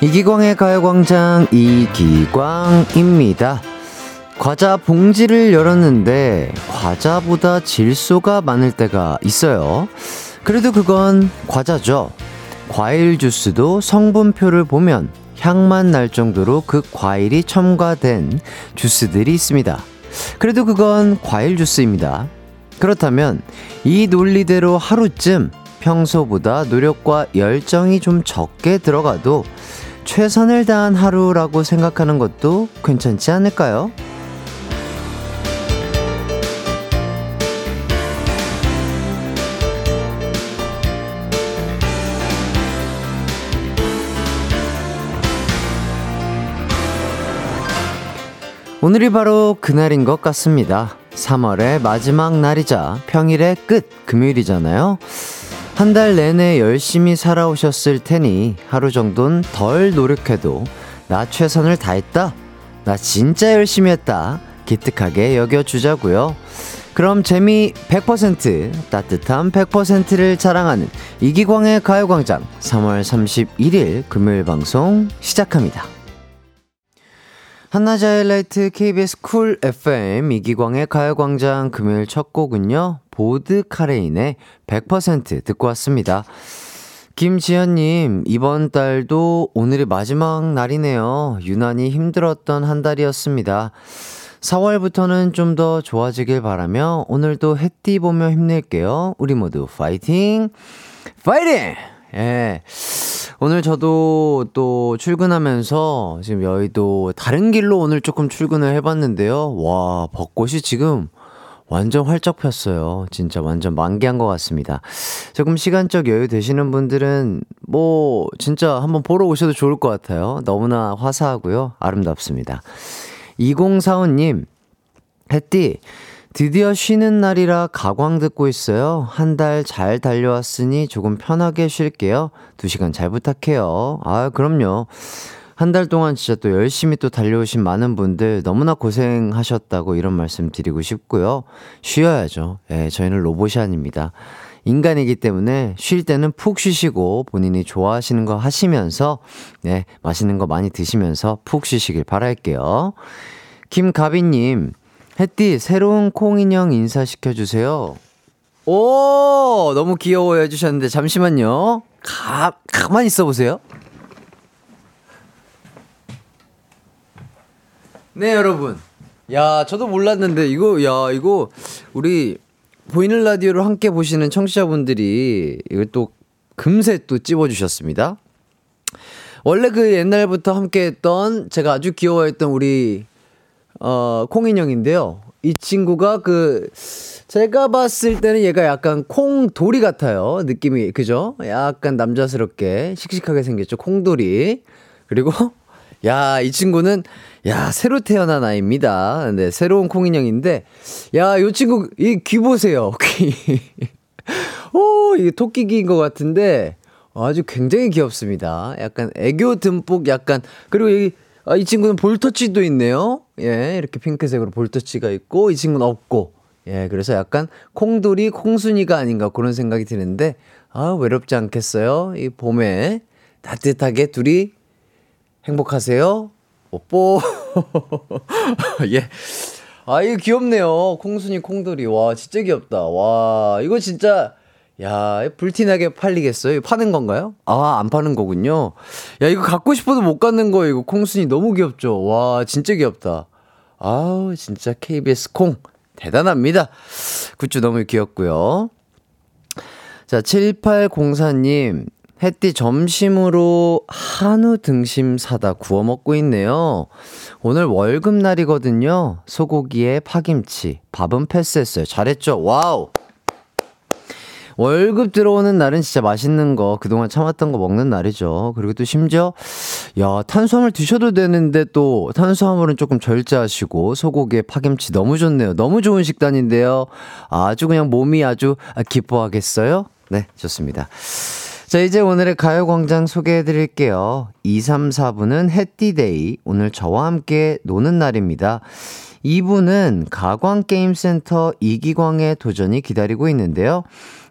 이기광의 가요광장 이기광입니다. 과자 봉지를 열었는데 과자보다 질소가 많을 때가 있어요. 그래도 그건 과자죠. 과일 주스도 성분표를 보면 향만 날 정도로 그 과일이 첨가된 주스들이 있습니다. 그래도 그건 과일 주스입니다. 그렇다면 이 논리대로 하루쯤 평소보다 노력과 열정이 좀 적게 들어가도 최선을 다한 하루라고 생각하는 것도 괜찮지 않을까요? 오늘이 바로 그날인 것 같습니다. 3월의 마지막 날이자 평일의 끝 금요일이잖아요. 한 달 내내 열심히 살아오셨을 테니 하루 정도는 덜 노력해도 나 최선을 다했다. 나 진짜 열심히 했다. 기특하게 여겨주자고요. 그럼 재미 100% 따뜻함 100%를 자랑하는 이기광의 가요광장 3월 31일 금요일 방송 시작합니다. 한낮의 하이라이트 KBS Cool FM 이기광의 가요광장 금요일 첫 곡은요. 보드카레인의 100% 듣고 왔습니다. 김지현님, 이번 달도 오늘이 마지막 날이네요. 유난히 힘들었던 한 달이었습니다. 4월부터는 좀 더 좋아지길 바라며 오늘도 햇띠 보며 힘낼게요. 우리 모두 파이팅! 파이팅! 예. 오늘 저도 또 출근하면서 지금 여의도 다른 길로 오늘 조금 출근을 해봤는데요. 와, 벚꽃이 지금 완전 활짝 폈어요. 진짜 완전 만개한 것 같습니다. 조금 시간적 여유 되시는 분들은 뭐 진짜 한번 보러 오셔도 좋을 것 같아요. 너무나 화사하고요. 아름답습니다. 2045님, 햇띠, 드디어 쉬는 날이라 가광 듣고 있어요. 한 달 잘 달려왔으니 조금 편하게 쉴게요. 두 시간 잘 부탁해요. 아, 그럼요. 한 달 동안 진짜 또 열심히 또 달려오신 많은 분들 너무나 고생하셨다고 이런 말씀 드리고 싶고요. 쉬어야죠. 예, 저희는 로봇이 아닙니다. 인간이기 때문에 쉴 때는 푹 쉬시고 본인이 좋아하시는 거 하시면서 네, 맛있는 거 많이 드시면서 푹 쉬시길 바랄게요. 김가비님, 햇띠 새로운 콩인형 인사시켜 주세요. 오, 너무 귀여워 해주셨는데 잠시만요. 가, 가만히 있어 보세요. 네, 여러분. 야, 저도 몰랐는데, 이거, 야, 이거, 우리, 보이는 라디오를 함께 보시는 청취자분들이, 이걸 또, 금세 또 찝어주셨습니다. 원래 그 옛날부터 함께 했던, 제가 아주 귀여워했던 우리, 어, 콩인형인데요. 이 친구가 그, 제가 봤을 때는 얘가 약간 콩돌이 같아요. 느낌이, 그죠? 약간 남자스럽게, 씩씩하게 생겼죠. 콩돌이. 그리고, 야, 이 친구는, 야, 새로 태어난 아이입니다. 네, 새로운 콩인형인데, 야, 요 친구, 이 귀 보세요. 귀. 오, 이게 토끼 귀인 것 같은데, 아주 굉장히 귀엽습니다. 약간 애교 듬뿍 약간, 그리고 이, 아, 이 친구는 볼터치도 있네요. 예, 이렇게 핑크색으로 볼터치가 있고, 이 친구는 없고, 예, 그래서 약간 콩돌이, 콩순이가 아닌가 그런 생각이 드는데, 아, 외롭지 않겠어요? 이 봄에 따뜻하게 둘이 행복하세요. 뽀뽀. 예. 아, 이거 귀엽네요. 콩순이 콩돌이. 와, 진짜 귀엽다. 와, 이거 진짜, 야, 불티나게 팔리겠어요? 파는 건가요? 아, 안 파는 거군요. 야, 이거 갖고 싶어도 못 갖는 거예요. 이거 콩순이 너무 귀엽죠? 와, 진짜 귀엽다. 아우, 진짜 KBS 콩. 대단합니다. 굿즈 너무 귀엽고요. 자, 7804님. 햇띠 점심으로 한우 등심 사다 구워 먹고 있네요. 오늘 월급 날이거든요. 소고기에 파김치, 밥은 패스했어요. 잘했죠? 와우! 월급 들어오는 날은 진짜 맛있는 거, 그동안 참았던 거 먹는 날이죠. 그리고 또 심지어, 야, 탄수화물 드셔도 되는데 또 탄수화물은 조금 절제하시고, 소고기에 파김치 너무 좋네요. 너무 좋은 식단인데요. 아주 그냥 몸이 아주 기뻐하겠어요? 네, 좋습니다. 자, 이제 오늘의 가요광장 소개해 드릴게요. 2, 3, 4부는 해띠데이. 오늘 저와 함께 노는 날입니다. 2부는 가광게임센터 이기광의 도전이 기다리고 있는데요.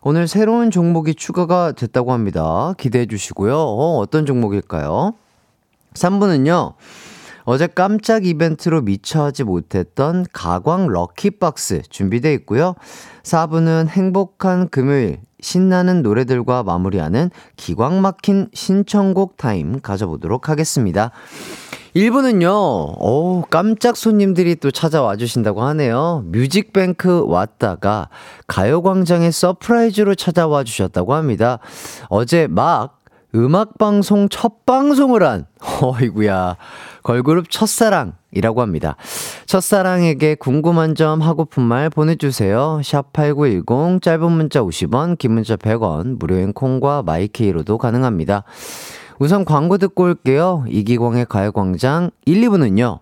오늘 새로운 종목이 추가가 됐다고 합니다. 기대해 주시고요. 어, 어떤 종목일까요? 3부는요, 어제 깜짝 이벤트로 미처 하지 못했던 가광 럭키박스 준비되어 있고요. 4부는 행복한 금요일, 신나는 노래들과 마무리하는 기광 막힌 신청곡 타임 가져보도록 하겠습니다. 1부는요, 오, 깜짝 손님들이 또 찾아와 주신다고 하네요. 뮤직뱅크 왔다가 가요광장에 surprise로 찾아와 주셨다고 합니다. 어제 막 음악방송 첫 방송을 한, 어이구야, 걸그룹 첫사랑이라고 합니다. 첫사랑에게 궁금한 점 하고픈 말 보내주세요. 샵8910, 짧은 문자 50원, 긴 문자 100원, 무료인 콩과 마이케이로도 가능합니다. 우선 광고 듣고 올게요. 이기광의 가요광장 1, 2부는요.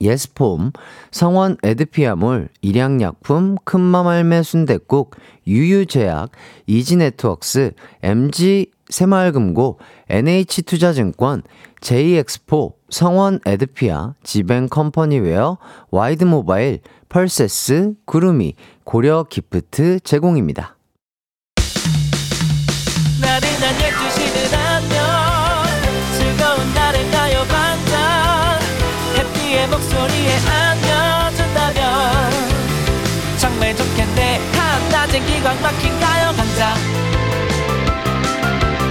예스폼, 성원 에드피아몰, 일양약품, 큰맘 할매 순댓국, 유유제약, 이지네트웍스, MG 새마을금고, NH투자증권, JX포, 성원 에드피아, 지벤컴퍼니웨어, 와이드모바일, 펄세스, 구루미, 고려 기프트 제공입니다. 기광 막힌 가요 강장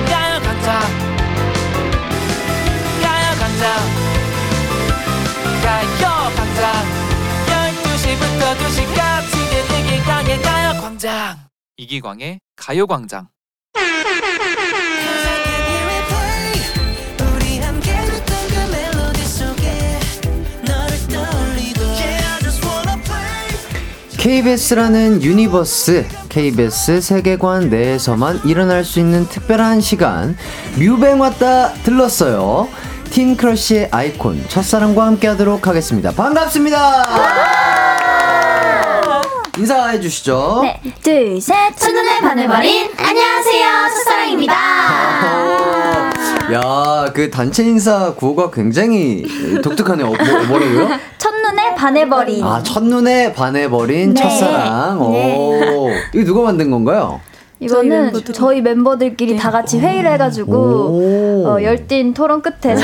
가요 강장 가요 강장 가요 강장 12시부터 2시까지 이기광의 가요 광장. 이기광의 가요광장. KBS라는 universe, KBS 세계관 내에서만 일어날 수 있는 특별한 시간, 뮤뱅 왔다 들렀어요. teen crush의 아이콘, 첫사랑과 함께 하도록 하겠습니다. 반갑습니다! 인사해 주시죠. 네, 둘, 셋. 첫눈에 반해버린 안녕하세요, 첫사랑입니다. 야, 그 단체 인사 구호가 굉장히 독특하네요. 뭐, 뭐라고요? 첫눈에 반해버린. 아, 첫눈에 반해버린 네. 첫사랑. 네. 오, 이거 누가 만든 건가요? 이거는 저희, 저희 멤버들끼리 네. 다 같이 회의를 해가지고 어, 열띤 토론 끝에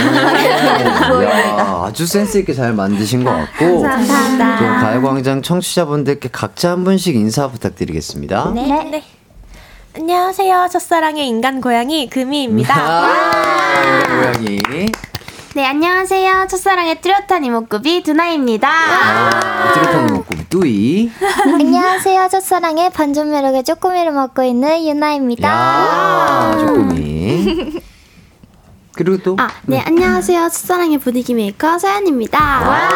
야, 아주 센스 있게 잘 만드신 것 같고 감사합니다. 가요광장 청취자분들께 각자 한 분씩 인사 부탁드리겠습니다. 네. 네. 안녕하세요. 첫사랑의 인간 고양이 금이입니다. 아, 고양이. 네, 안녕하세요. 첫사랑의 뚜렷한 이목구비 두나입니다. 아, 뚜렷한 이목구비 뚜이. 안녕하세요. 첫사랑의 반전 매력의 쪼꼬미를 맡고 있는 유나입니다. 야, 쪼꼬미. 그리고 또. 아, 네, 네. 안녕하세요. 첫사랑의 분위기 메이커 서연입니다. 와,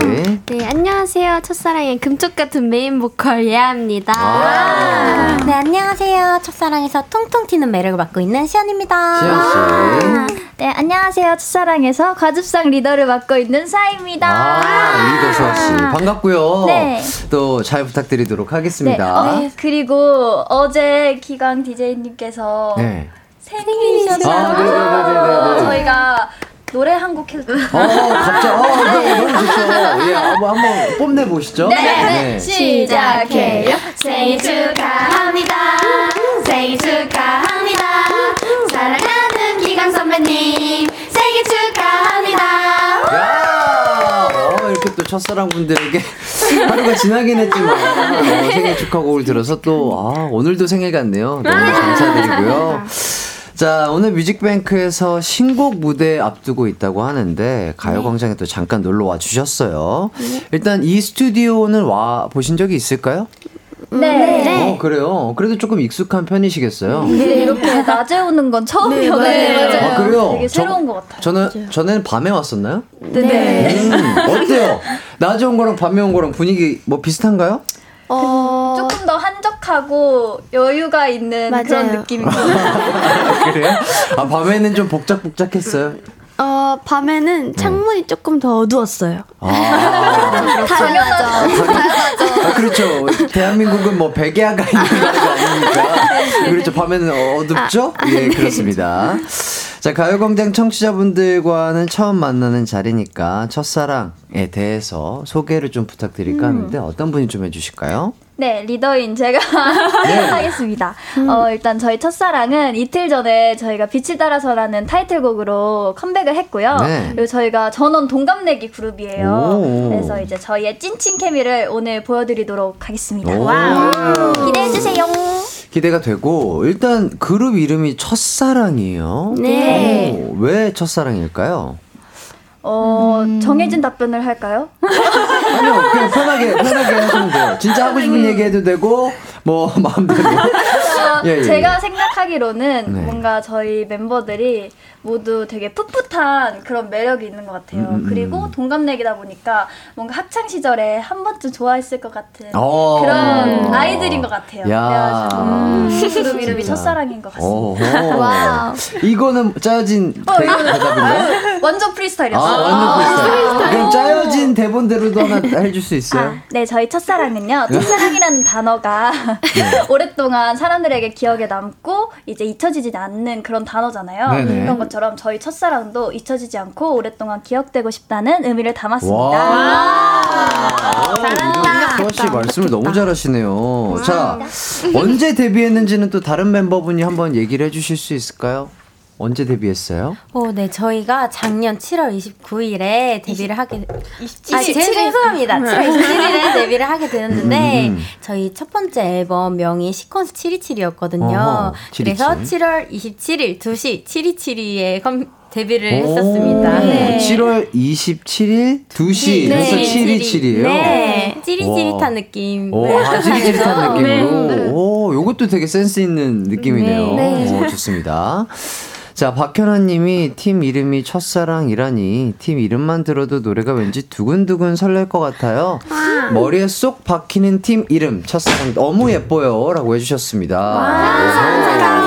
서연 네, 안녕하세요. 첫사랑의 금쪽 같은 메인 보컬 예아입니다. 네, 안녕하세요. 첫사랑에서 통통 튀는 매력을 맡고 있는 시연입니다. 시연 씨. 네, 안녕하세요. 첫사랑에서 과즙상 리더를 맡고 있는 사입니다. 아, 리더 수아 씨. 반갑고요. 네. 또 잘 부탁드리도록 하겠습니다. 네, 어, 네, 그리고 어제 기광 DJ님께서 네. 생일이셨어요. 아, 네네네네. 저희가 노래 한 곡 해도 어, 갑자기, 어, 네, 너무 좋죠. 예, 한번, 한번 뽐내 보시죠. 네, 네. 시작해요. 생일 축하합니다. 생일 축하합니다. 사랑하는 기강 선배님, 생일 축하합니다. 야! 어, 이렇게 또 첫사랑 분들에게 하루가 지나긴 했지만, 어, 생일 축하 곡을 들어서 또, 아, 오늘도 생일 같네요. 너무 감사드리고요. 자, 오늘 뮤직뱅크에서 신곡 무대 앞두고 있다고 하는데 가요광장에 또 잠깐 놀러 와 주셨어요. 네. 일단 이 스튜디오는 와 보신 적이 있을까요? 네. 네. 어, 그래요. 그래도 조금 익숙한 편이시겠어요? 네, 이렇게 낮에 오는 건 처음이어요. 네, 맞아요. 아, 그래요? 되게 새로운 저, 것 같아요. 저는, 맞아요. 전에는 밤에 왔었나요? 네. 네. 음, 어때요? 낮에 온 거랑 밤에 온 거랑 분위기 뭐 비슷한가요? 어... 조금 더 한 적하고 여유가 있는 맞아요. 그런 느낌이에요. 그래요? 아, 밤에는 좀 복작복작했어요? 어, 밤에는 창문이 네. 조금 더 어두웠어요. 아, 당연하죠. 당연하죠. 아, 그렇죠. 대한민국은 뭐 백야가 있는 나라가 아니니까. 그렇죠. 밤에는 어둡죠? 아, 아, 예, 네. 그렇습니다. 자, 가요광장 청취자분들과는 처음 만나는 자리니까 첫사랑에 대해서 소개를 좀 부탁드릴까 음. 하는데 어떤 분이 좀 해주실까요? 네, 리더인 제가 네. 하겠습니다. 음. 어, 일단 저희 첫사랑은 이틀 전에 저희가 빛을 따라서라는 타이틀곡으로 컴백을 했고요. 네. 그리고 저희가 전원 동갑내기 그룹이에요. 오. 그래서 이제 저희의 찐친 케미를 오늘 보여드리도록 하겠습니다. 와 기대해주세요. 기대가 되고, 일단 그룹 이름이 첫사랑이에요. 네. 오, 왜 첫사랑일까요? 어, 음... 정해진 답변을 할까요? 아니요, 그냥 편하게, 편하게 하시면 돼요. 진짜 하고 싶은 음. 얘기 해도 되고, 뭐, 마음대로. 예, 예, 제가 예. 생각하기로는 네. 뭔가 저희 멤버들이 모두 되게 풋풋한 그런 매력이 있는 것 같아요. 음, 음, 그리고 음. 동갑내기다 보니까 뭔가 학창 시절에 한 번쯤 좋아했을 것 같은 어. 그런 아이들인 것 같아요. 야. 그래가지고 그룹 이름이 첫사랑인 것 같습니다. 와. 이거는 짜여진 어, 대, 답인가요? 완전 프리스타일이었어요. 아, 완전 프리스타일. 아, 그럼 짜여진 대본대로도 하나 해줄 수 있어요? 아, 네, 저희 첫사랑은요. 네. 첫사랑이라는 단어가 네. 오랫동안 사람들에게 기억에 남고 이제 잊혀지지 않는 그런 단어잖아요. 네네. 그런 것 것처럼 저희 첫사랑도 잊혀지지 않고 오랫동안 기억되고 싶다는 의미를 담았습니다. 잘한다. 수아 씨 말씀을 너무 잘하시네요. 자, 언제 데뷔했는지는 또 다른 멤버분이 한번 얘기를 해주실 수 있을까요? 언제 데뷔했어요? 어, 네, 저희가 작년 7월 29일에 데뷔를 하게 27일 아, 죄송합니다. 7월 27일에 데뷔를 하게 되었는데 음, 음. 저희 첫 번째 앨범 명이 시퀀스 727이었거든요. 어허, 그래서 7월 27일 2시 727에 컴, 데뷔를 했었습니다. 네. 7월 27일 2시 그래서 727이에요. 네. 찌릿찌릿한 느낌. 오, 아, 찌릿찌릿한 느낌으로. 네. 오, 요것도 되게 센스 있는 느낌이네요. 네. 오, 좋습니다. 자, 박현아 님이 팀 이름이 첫사랑이라니 팀 이름만 들어도 노래가 왠지 두근두근 설렐 것 같아요. 와. 머리에 쏙 박히는 팀 이름 첫사랑 너무 예뻐요 라고 해주셨습니다. 감사합니다.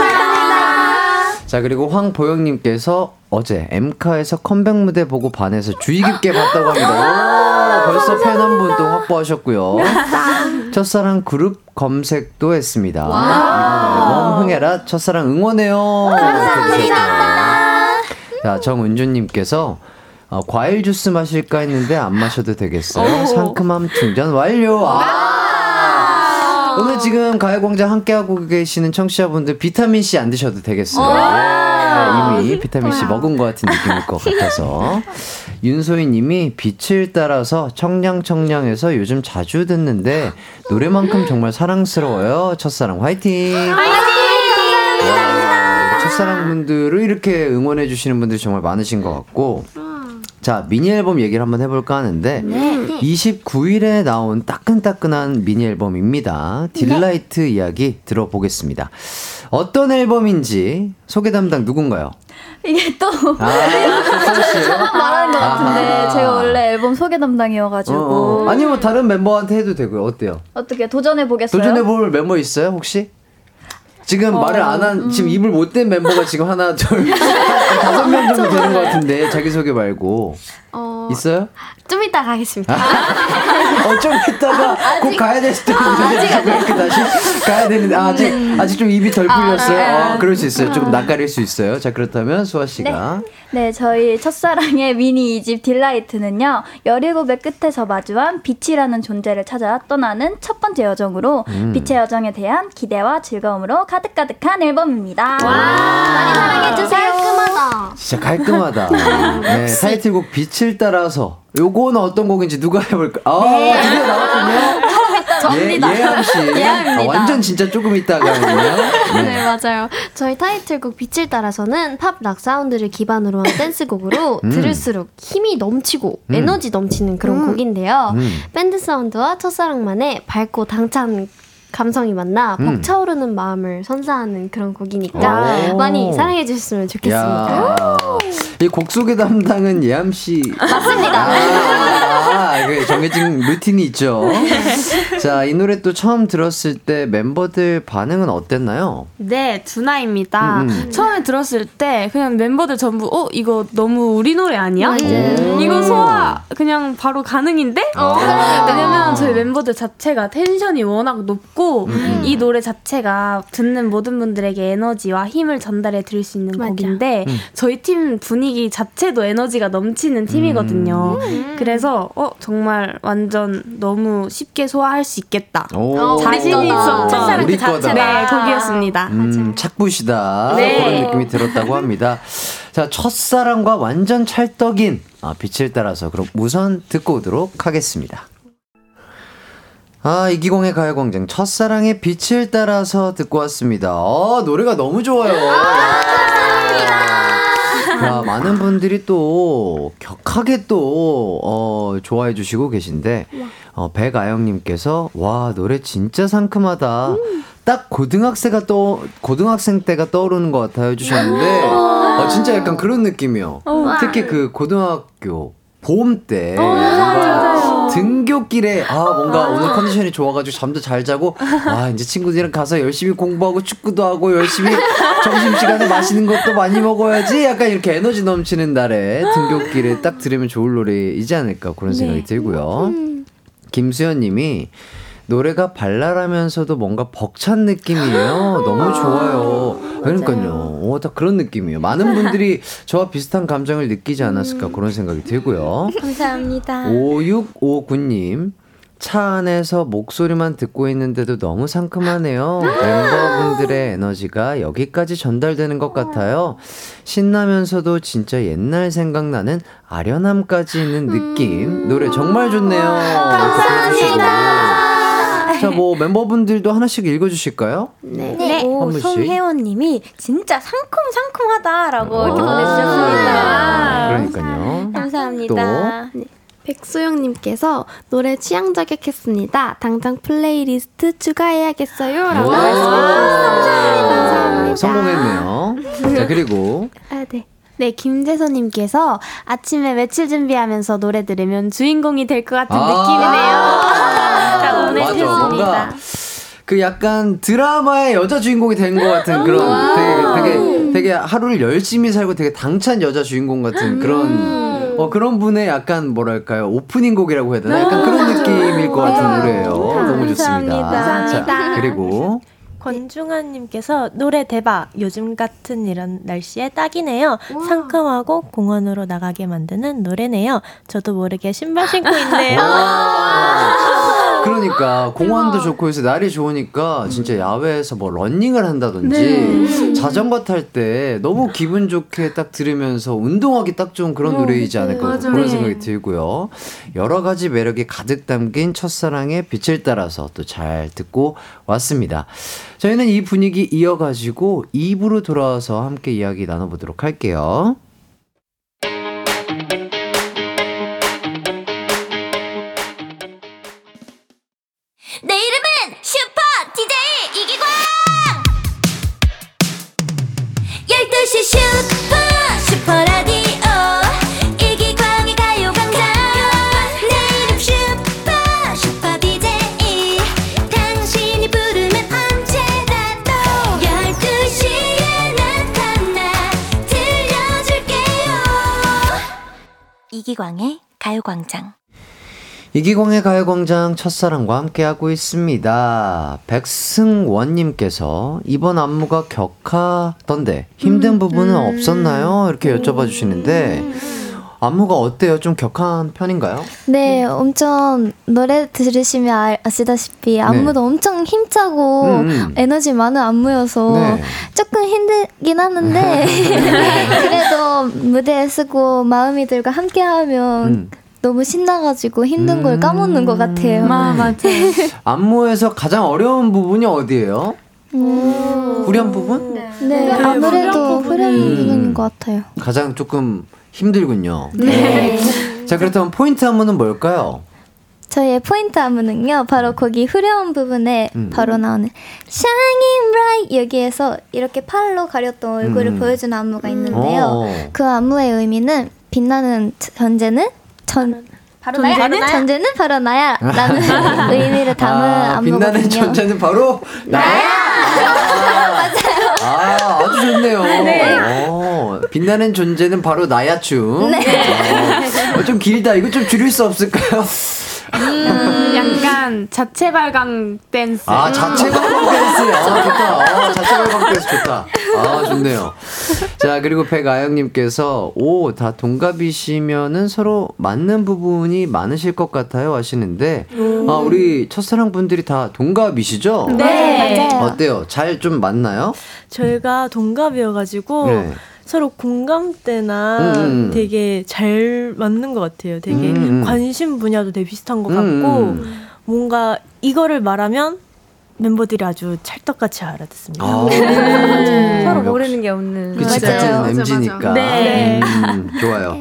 자 그리고 황보영 님께서 어제 엠카에서 컴백 무대 보고 반해서 주의 깊게 봤다고 합니다. 오, 벌써 팬 한분또 확보하셨고요. 첫사랑 그룹 검색도 했습니다. 앨범 흥해라 첫사랑 응원해요. 자 정은주님께서 어, 과일 주스 마실까 했는데 안 마셔도 되겠어요. 상큼함 충전 완료. 아! 오늘 지금 가요광장 함께하고 계시는 청취자분들 비타민 C 안 드셔도 되겠어요. 네, 이미 비타민 C 먹은 것 같은 느낌일 것 같아서. 윤소희 님이 빛을 따라서 청량청량해서 요즘 자주 듣는데 노래만큼 정말 사랑스러워요. 첫사랑 화이팅! 화이팅! 첫사랑 분들을 이렇게 응원해 주시는 분들이 정말 많으신 것 같고 자, 미니 앨범 얘기를 한번 해볼까 하는데, 네. 29일에 나온 따끈따끈한 미니 앨범입니다. 딜라이트 네. 이야기 들어보겠습니다. 어떤 앨범인지 소개 담당 누군가요? 이게 또 아, 말하는 것 같은데 아하. 제가 원래 앨범 소개 담당이어가지고 어, 어. 아니 뭐 다른 멤버한테 해도 되고요 어때요? 어떻게 도전해 보겠어요? 도전해 볼 멤버 있어요 혹시? 지금 어, 말을 안 한, 음. 지금 입을 못 댄 멤버가 지금 하나, 둘, 다섯 명 정도 되는 것 같은데, 자기 소개 말고. 어, 있어요? 좀 이따 가겠습니다. 어, 좀 이따가 아직, 꼭 가야 될 수도 있는데, 지금 이렇게 다시 가야 되는데, 아, 아직, 음. 아직 좀 입이 덜 풀렸어요. 아, 네. 어, 그럴 수 있어요. 조금 낯가릴 수 있어요. 자, 그렇다면 수아씨가. 네. 네, 저희 첫사랑의 미니 2집 딜라이트는요, 17의 끝에서 마주한 빛이라는 존재를 찾아 떠나는 첫 번째 여정으로, 음. 빛의 여정에 대한 기대와 즐거움으로 가득가득한 앨범입니다. 와, 많이 사랑해 주세요. 깔끔하다. 진짜 깔끔하다. 네, 타이틀곡 빛을 따라서 요거는 어떤 곡인지 누가 해볼까? 아, 네. 드디어 나왔군요. 접니다. 예, 예암 씨. 예암입니다. 아, 완전 진짜 조금 있다가요. 네. 네, 맞아요. 저희 타이틀곡 빛을 따라서는 팝 락 사운드를 기반으로 한 댄스곡으로 음. 들을수록 힘이 넘치고 음. 에너지 넘치는 그런 음. 곡인데요. 음. 밴드 사운드와 첫사랑만의 밝고 당찬 감성이 만나 음. 벅차오르는 마음을 선사하는 그런 곡이니까 많이 사랑해 주셨으면 좋겠습니다. 이곡 속의 담당은 예암 씨 맞습니다. 아, 아, 그 정해진 루틴이 있죠. 자, 이 노래 또 처음 들었을 때 멤버들 반응은 어땠나요? 네, 두나입니다. 음, 음. 처음에 들었을 때 그냥 멤버들 전부 어 이거 너무 우리 노래 아니야? 이거 소화 그냥 바로 가능인데? 아. 왜냐면 저희 멤버들 자체가 텐션이 워낙 높고 좋고 음. 이 노래 자체가 듣는 모든 분들에게 에너지와 힘을 전달해 드릴 수 있는 맞아. 곡인데 음. 저희 팀 분위기 자체도 에너지가 넘치는 팀이거든요. 음. 그래서 어 정말 완전 너무 쉽게 소화할 수 있겠다. 오. 자신이 있었던 우리 거다. 네, 곡이었습니다. 음, 착부시다. 네. 그런 느낌이 들었다고 합니다. 자, 첫사랑과 완전 찰떡인 아, 빛을 따라서 그럼 우선 듣고 오도록 하겠습니다. 아, 이기공의 가요광장 첫사랑의 빛을 따라서 듣고 왔습니다. 어, 노래가 너무 좋아요. 자, 많은 분들이 또 격하게 또, 어, 좋아해 주시고 계신데, 어, 백아영님께서, 와, 노래 진짜 상큼하다. 딱 고등학생가 또, 고등학생 때가 떠오르는 것 같아요. 해주셨는데, 어, 진짜 약간 그런 느낌이요. 특히 그 고등학교, 봄 때, 뭔가 등교길에, 아, 뭔가 오늘 컨디션이 좋아가지고 잠도 잘 자고, 아, 이제 친구들이랑 가서 열심히 공부하고 축구도 하고 열심히 점심시간에 맛있는 것도 많이 먹어야지. 약간 이렇게 에너지 넘치는 날에 등교길에 딱 들으면 좋을 노래이지 않을까 그런 생각이 들고요. 김수현 님이 노래가 발랄하면서도 뭔가 벅찬 느낌이에요. 너무 좋아요. 그러니까요. 오, 딱 그런 느낌이에요. 많은 분들이 저와 비슷한 감정을 느끼지 않았을까 그런 생각이 들고요. 감사합니다. 5659님. 차 안에서 목소리만 듣고 있는데도 너무 상큼하네요. 멤버분들의 에너지가 여기까지 전달되는 것 같아요. 신나면서도 진짜 옛날 생각나는 아련함까지 있는 느낌. 노래 정말 좋네요. 감사합니다. 자, 뭐 멤버분들도 하나씩 읽어주실까요? 네. 네. 오. 송혜원님이 진짜 상큼상큼하다라고 이렇게 아, 보내주셨습니다. 그러니까요. 감사합니다. 네. 백소영님께서 노래 취향 저격했습니다. 당장 플레이리스트 추가해야겠어요. 라고 오, 감사합니다. 성공했네요. 자, 그리고 아, 네. 네, 김재서님께서 아침에 외출 준비하면서 노래 들으면 주인공이 될 것 같은 아. 느낌이네요. 라고 맞아. 뭔가 그 약간 드라마의 여자 주인공이 된 것 같은 그런 되게, 되게, 되게 하루를 열심히 살고 되게 당찬 여자 주인공 같은 그런, 어, 그런 분의 약간 뭐랄까요. 오프닝 곡이라고 해야 되나? 약간 그런 느낌일 것 같은 노래예요. 너무 좋습니다. 감사합니다. 자, 그리고 권중환님께서 노래 대박. 요즘 같은 이런 날씨에 딱이네요. 상큼하고 공원으로 나가게 만드는 노래네요. 저도 모르게 신발 신고 있네요. 그러니까 공원도 좋고 해서 날이 좋으니까 진짜 야외에서 뭐 러닝을 한다든지 자전거 탈 때 너무 기분 좋게 딱 들으면서 운동하기 딱 좋은 그런 노래이지 않을까 그런 생각이 들고요. 여러 가지 매력이 가득 담긴 첫사랑의 빛을 따라서 또 잘 듣고 왔습니다. 저희는 이 분위기 이어가지고 2부로 돌아와서 함께 이야기 나눠보도록 할게요. 이기광의 가요광장 이기광의 가요광장 첫사랑과 함께하고 있습니다. 백승원님께서 이번 안무가 격하던데 힘든 부분은 없었나요? 이렇게 여쭤봐 주시는데 안무가 어때요? 좀 격한 편인가요? 네, 엄청 노래 들으시면 아, 아시다시피 안무도 엄청 힘차고 네. 음, 음. 에너지 많은 안무여서 네. 조금 힘들긴 하는데 그래도 무대에 쓰고 마음이 들과 함께하면 음. 너무 신나가지고 힘든 걸 까먹는 것 같아요. 마, 맞아. 안무에서 가장 어려운 부분이 어디예요? 후렴 부분? 네, 아무래도 후렴 음. 부분인 것 같아요. 가장 조금 힘들군요. 네. 자, 그렇다면 포인트 안무는 뭘까요? 저희의 포인트 안무는요, 바로 거기 후렴 부분에 음. 바로 나오는 Shining Bright 여기에서 이렇게 팔로 가렸던 얼굴을 음. 보여주는 안무가 있는데요. 어. 그 안무의 의미는 빛나는 전제는 전 바로 나야. 존재는 존재는 바로 나야 라는 의미를 담은 아, 빛나는 안무거든요. 존재는 바로 나야. 아, 아 주 좋네요. 어, 빛나는 존재는 바로 나야춤. 어, 어, 좀 길다. 이거 좀 줄일 수 없을까요? 약간 약간 자체 발광 댄스. 아, 자체 발광 댄스. 아, 좋다. 아, 자체 발광 댄스 좋다. 아, 좋네요. 자, 그리고 백아영님께서, 오, 다 동갑이시면은 서로 맞는 부분이 많으실 것 같아요 하시는데, 아, 우리 첫사랑 분들이 다 동갑이시죠? 네. 맞아요. 어때요? 잘 좀 맞나요? 저희가 동갑이어가지고, 네. 서로 공감대나 음, 음, 음. 되게 잘 맞는 것 같아요. 되게 음, 관심 분야도 되게 비슷한 것 같고 뭔가 이거를 말하면 멤버들이 아주 찰떡같이 알아듣습니다. 아, 네. 서로 모르는 게 없는. 그치, 같은 MG니까. 네. 음, 좋아요.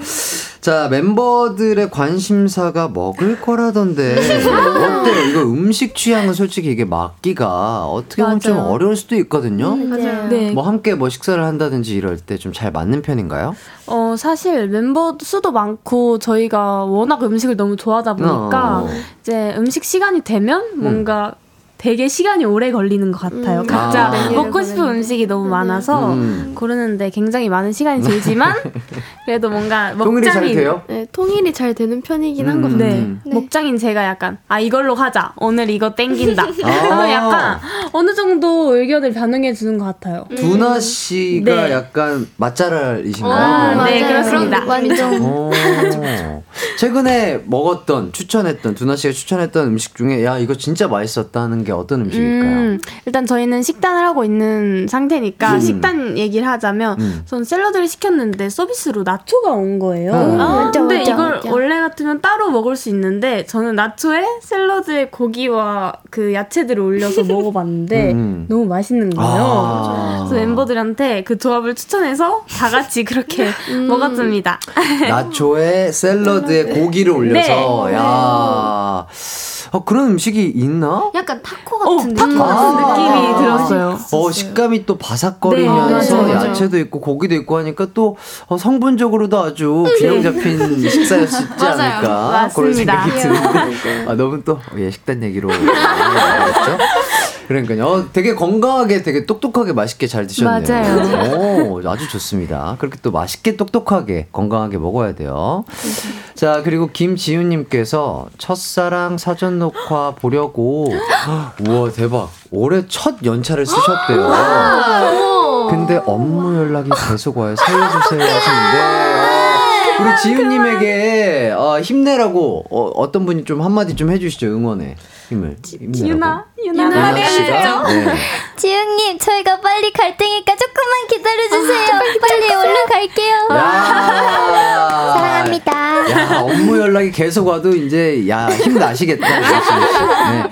자, 멤버들의 관심사가 먹을 거라던데. 어때요? 이거 음식 취향은 솔직히 이게 맞기가 어떻게 보면 좀 어려울 수도 있거든요. 음, 맞아요. 네. 뭐 함께 뭐 식사를 한다든지 이럴 때 좀 잘 맞는 편인가요? 어, 사실 멤버 수도 많고 저희가 워낙 음식을 너무 좋아하다 보니까 어. 이제 음식 시간이 되면 뭔가 음. 되게 시간이 오래 걸리는 것 같아요. 음. 각자 아. 네, 먹고 싶은 음식이 너무 네. 많아서 음. 고르는데 굉장히 많은 시간이 들지만 그래도 뭔가 먹장인 네, 통일이 잘 되는 편이긴 음. 한것 같아요. 네. 네. 먹장인 제가 약간 아 이걸로 하자 오늘 이거 땡긴다. 아. 약간 어느 정도 의견을 반영해 주는 것 같아요. 두나 씨가 네. 약간 맛잘알이신가요? 아, 네 그렇습니다. 완전. 최근에 먹었던 추천했던 두나 씨가 추천했던 음식 중에 야 이거 진짜 맛있었다는 게 어떤 음식일까요? 음, 일단 저희는 식단을 하고 있는 상태니까 음. 식단 얘기를 하자면 음. 전 샐러드를 시켰는데 서비스로 나초가 온 거예요. 음. 아, 근데 맞아, 이걸 맞아. 원래 같으면 따로 먹을 수 있는데 저는 나초에 샐러드에 고기와 그 야채들을 올려서 먹어봤는데 음. 너무 맛있는 거예요. 아. 그래서 멤버들한테 그 조합을 추천해서 다 같이 그렇게 음. 먹었습니다. 나초에 샐러드에 고기를 올려서 네. 야. 어, 그런 음식이 있나? 약간 타코 같은 어, 타코 같은 아~ 느낌이 들었어요. 어, 식감이 또 바삭거리면서 네, 야채도 있고 고기도 있고 하니까 또 어, 성분적으로도 아주 균형 잡힌 식사였지 않을까? 그런 생각이 드는데. 아, 너무 또 예, 식단 얘기로 나왔죠. 그러니까요. 어, 되게 건강하게 되게 똑똑하게 맛있게 잘 드셨네요. 맞아요. 오, 아주 좋습니다. 그렇게 또 맛있게 똑똑하게 건강하게 먹어야 돼요. 자, 그리고 김지윤 님께서 첫사랑 사전 녹화 보려고 우와 대박. 올해 첫 연차를 쓰셨대요. 근데 업무 연락이 계속 와요. 살려주세요 하시는데 우리 지윤님에게 어, 힘내라고 어, 떤 분이 좀 한마디 좀 해주시죠 응원에. 힘을 유나 유나 해주세요. 네. 지웅님 저희가 빨리 갈 테니까 조금만 기다려주세요. 아, 빨리 얼른 갈게요. 사랑합니다. 야 업무 연락이 계속 와도 이제 야 힘나시겠다. 네.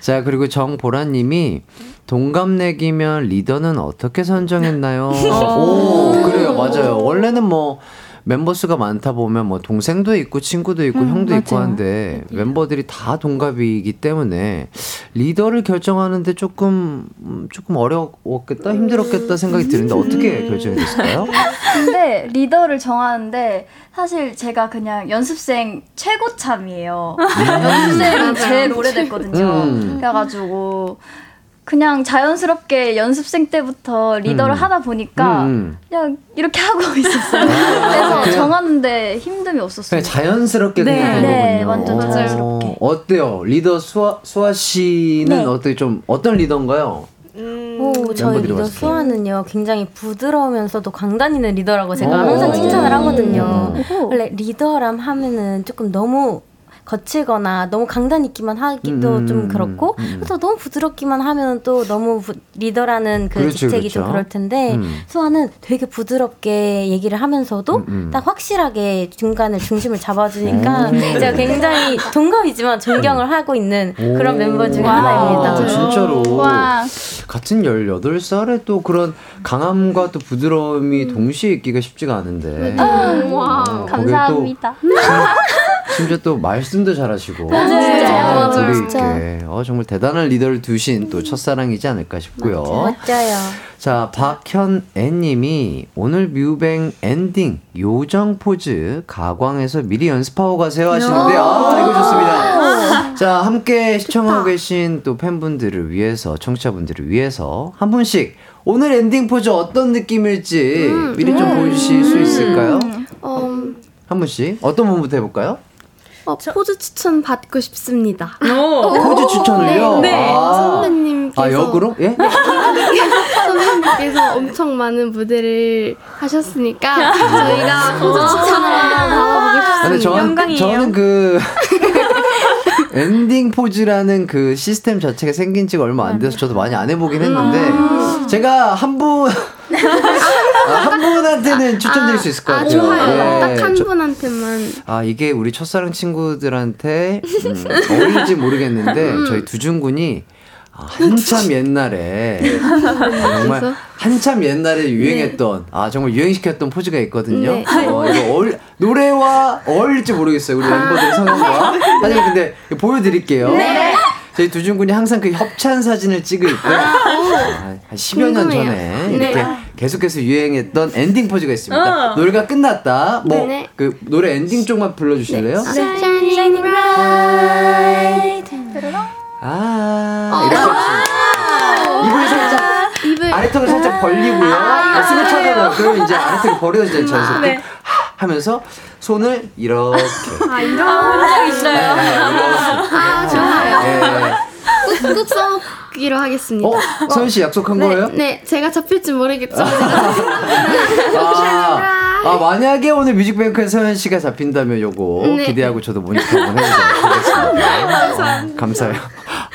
자 그리고 정보라님이 동갑내기면 리더는 어떻게 선정했나요? 오 그래요 맞아요. 원래는 뭐 멤버 수가 많다 보면 뭐 동생도 있고 친구도 있고 음, 형도 맞아요. 있고 한데 멤버들이 다 동갑이기 때문에 리더를 결정하는데 조금 음, 조금 어려웠겠다 힘들었겠다 생각이 드는데 어떻게 결정이 됐을까요? 근데 리더를 정하는데 사실 제가 그냥 연습생 최고참이에요. 음. 연습생이 제일 오래됐거든요. 음. 그래가지고 그냥 자연스럽게 연습생 때부터 리더를 음. 하다 보니까 음. 그냥 이렇게 하고 있었어요. 아, 그래서 정하는데 힘듦이 없었어요. 자연스럽게 네. 그냥 된 네, 거군요. 완전 자연스럽게. 어, 때요 리더 수아, 수아 씨는 네. 어떻게 좀 어떤 리더인가요? 음, 오, 저희 리더 수아는요 굉장히 부드러우면서도 강단 있는 리더라고 제가 항상 칭찬을 하거든요. 원래 리더람 하면은 조금 너무 거칠거나 너무 강단 있기만 하기도 음, 좀 그렇고 음. 또 너무 부드럽기만 하면 또 너무 부, 리더라는 그 그렇죠, 직책이 그렇죠. 좀 그럴 텐데 음. 수아는 되게 부드럽게 얘기를 하면서도 음, 음. 딱 확실하게 중간을 중심을 잡아주니까 제가 굉장히 동갑이지만 존경을 하고 있는 그런 멤버 중에 하나입니다. 아, 진짜로 와. 같은 18살에 또 그런 강함과 또 부드러움이 동시에 있기가 쉽지가 않은데 와, 어, 감사합니다. 심지어 또 말씀도 잘하시고 네. 아, 둘이 있게 어, 정말 대단한 리더를 두신 또 첫사랑이지 않을까 싶고요. 맞아요. 자 박현애님이 오늘 뮤뱅 엔딩 요정 포즈 가광에서 미리 연습하고 가세요 하시는데 아 이거 좋습니다. 자 함께 시청하고 계신 또 팬분들을 위해서 청취자분들을 위해서 한 분씩 오늘 엔딩 포즈 어떤 느낌일지 음, 미리 좀 음, 보여주실 수 있을까요? 음, 한 분씩 어떤 분부터 해볼까요? 어, 포즈 추천 받고 싶습니다. 오. 포즈 추천을요? 네. 네. 아. 선배님께서 아 역으로? 예? 선배님께서 엄청 많은 무대를 하셨으니까 저희가 포즈 추천을 한번 받아보고 싶습니다. 근데 저는, 저는 그 엔딩 포즈라는 그 시스템 자체가 생긴 지가 얼마 안 돼서 저도 많이 안 해보긴 했는데 제가 한 분, 아, 한 분한테는 추천드릴 수 있을 것 아, 같아요. 좋아요. 예. 딱한 분한테만. 아, 이게 우리 첫사랑 친구들한테 음, 어울릴지 모르겠는데 음. 저희 두준군이 아, 한참 옛날에 정말 한참 옛날에 유행했던 네. 아 정말 유행시켰던 포즈가 있거든요. 네. 어, 이거 어울, 노래와 어울릴지 모르겠어요. 우리 멤버들 성향과. 아니 근데 보여드릴게요. 네. 저희 두준 군이 항상 그 협찬 사진을 찍을 때 아, 한 10여 년 전에 이렇게 계속해서 유행했던 엔딩 포즈가 있습니다. 어. 노래가 끝났다. 뭐그 노래 엔딩 쪽만 불러 주실래요? 네. Shining bright. 아, 이렇게 아~ 입을 살짝 입을 아래턱을 살짝 벌리고요. 아~ 숨을 차잖아요. 그러면 이제 아래턱이 벌어지잖아요. 자연스럽게 네. 하면서 손을 이렇게. 아, 이런 아, 있어요. 네, 네, 아, 좋아요. 네. 꾹꾹 써 기로 하겠습니다. 어, 서현 씨 약속한 네, 거예요? 네, 제가 잡힐지 모르겠지만. 아, 아, 만약에 오늘 뮤직뱅크에 서현 씨가 잡힌다면 요거 네. 기대하고 저도 모니터 한번. 아, 감사해요.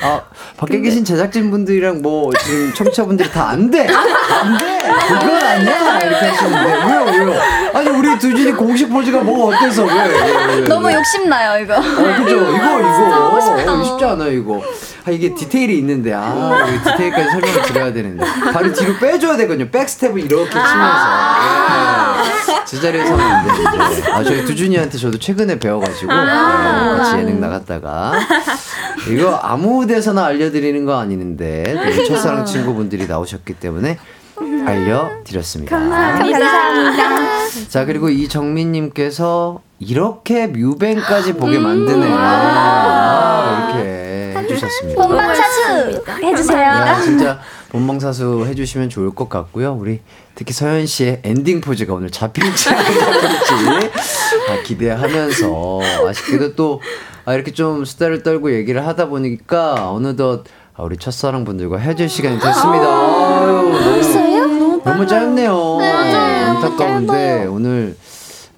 아, 밖에 계신 제작진 분들이랑 뭐 지금 청취자분들이 다 안 돼! 안 돼! 그건 아니야! 이렇게 하시는데. 왜요, 왜요? 아니, 우리 두준이 공식 포즈가 뭐 어때서? 왜? 왜, 왜, 너무 욕심 나요, 이거. 어, 그죠? 이거, 이거. 어, 쉽지 않아 요, 이거. 아, 이게 디테일이 있는데, 아, 디테일까지 설명을 드려야 되는데. 다리 뒤로 빼줘야 되거든요. 백스텝을 이렇게 치면서. 아~ 예. 제자리에서 되는데. 아, 저희 두준이한테 저도 최근에 배워가지고, 아~ 네, 같이 예능 나갔다가. 이거 아무 데서나 알려드리는 거 아니는데, 첫사랑 친구분들이 나오셨기 때문에, 알려드렸습니다. 감사합니다. 감사합니다. 자, 그리고 이정민님께서 이렇게 뮤뱅까지 보게 만드네. 아, 이렇게. 해주셨습니다. 본방사수 해주세요. 야, 진짜 본방사수 해주시면 좋을 것 같고요. 우리 특히 서현 씨의 엔딩 포즈가 오늘 잡힐지 안 잡힐지 아, 기대하면서 아쉽게도 또 아, 이렇게 좀 수다를 떨고 얘기를 하다 보니까 어느덧 아, 우리 첫사랑 분들과 헤어질 시간이 됐습니다. 벌써요? 너무, 너무 짧네요. 네, 안타까운데 오늘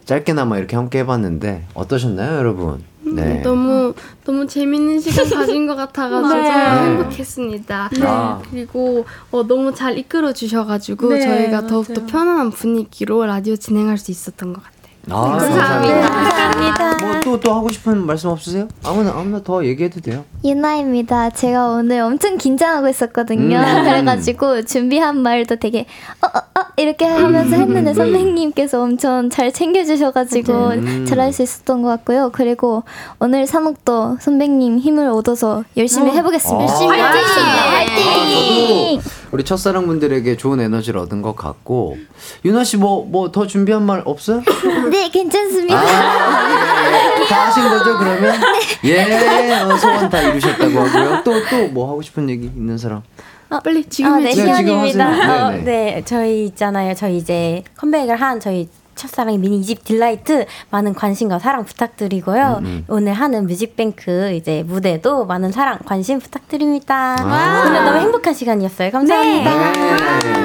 짧게나마 이렇게 함께 해봤는데 어떠셨나요, 여러분? 네. 너무 너무 재밌는 시간 가진 것 같아가지고 네. 행복했습니다. 네. 아. 그리고 어, 너무 잘 이끌어 주셔가지고 네, 저희가 더욱더 편안한 분위기로 라디오 진행할 수 있었던 것 같아요. 아, 감사합니다. 감사합니다. 뭐또또 하고 싶은 말씀 없으세요? 아무나 아무나 더 얘기해도 돼요. 유나입니다. 제가 오늘 엄청 긴장하고 있었거든요. 음. 그래가지고 준비한 말도 되게 어, 어, 어 이렇게 하면서 음. 했는데 선배님께서 엄청 잘 챙겨주셔가지고 음. 잘할 수 있었던 것 같고요. 그리고 오늘 산옥도 선배님 힘을 얻어서 열심히 어. 해보겠습니다. 아. 열심히 화이팅! 화이팅! 아, 우리 첫사랑 분들에게 좋은 에너지를 얻은 것 같고 유나 씨뭐 뭐 더 준비한 말 없어요? 네 괜찮습니다. 아, 예. 다 하신 거죠 그러면? 네. 예 어, 소원 다 이루셨다고 하고요. 또 또 뭐 하고 싶은 얘기 있는 사람? 아, 빨리 지금 아, 네, 시간입니다. 어, 네, 저희 있잖아요. 저희 이제 컴백을 한 저희 첫사랑의 미니 2집 DELIGHT 많은 관심과 사랑 부탁드리고요. 음, 음. 오늘 하는 뮤직뱅크 이제 무대도 많은 사랑 관심 부탁드립니다. 아~ 오늘 너무 행복한 시간이었어요. 감사합니다. 네.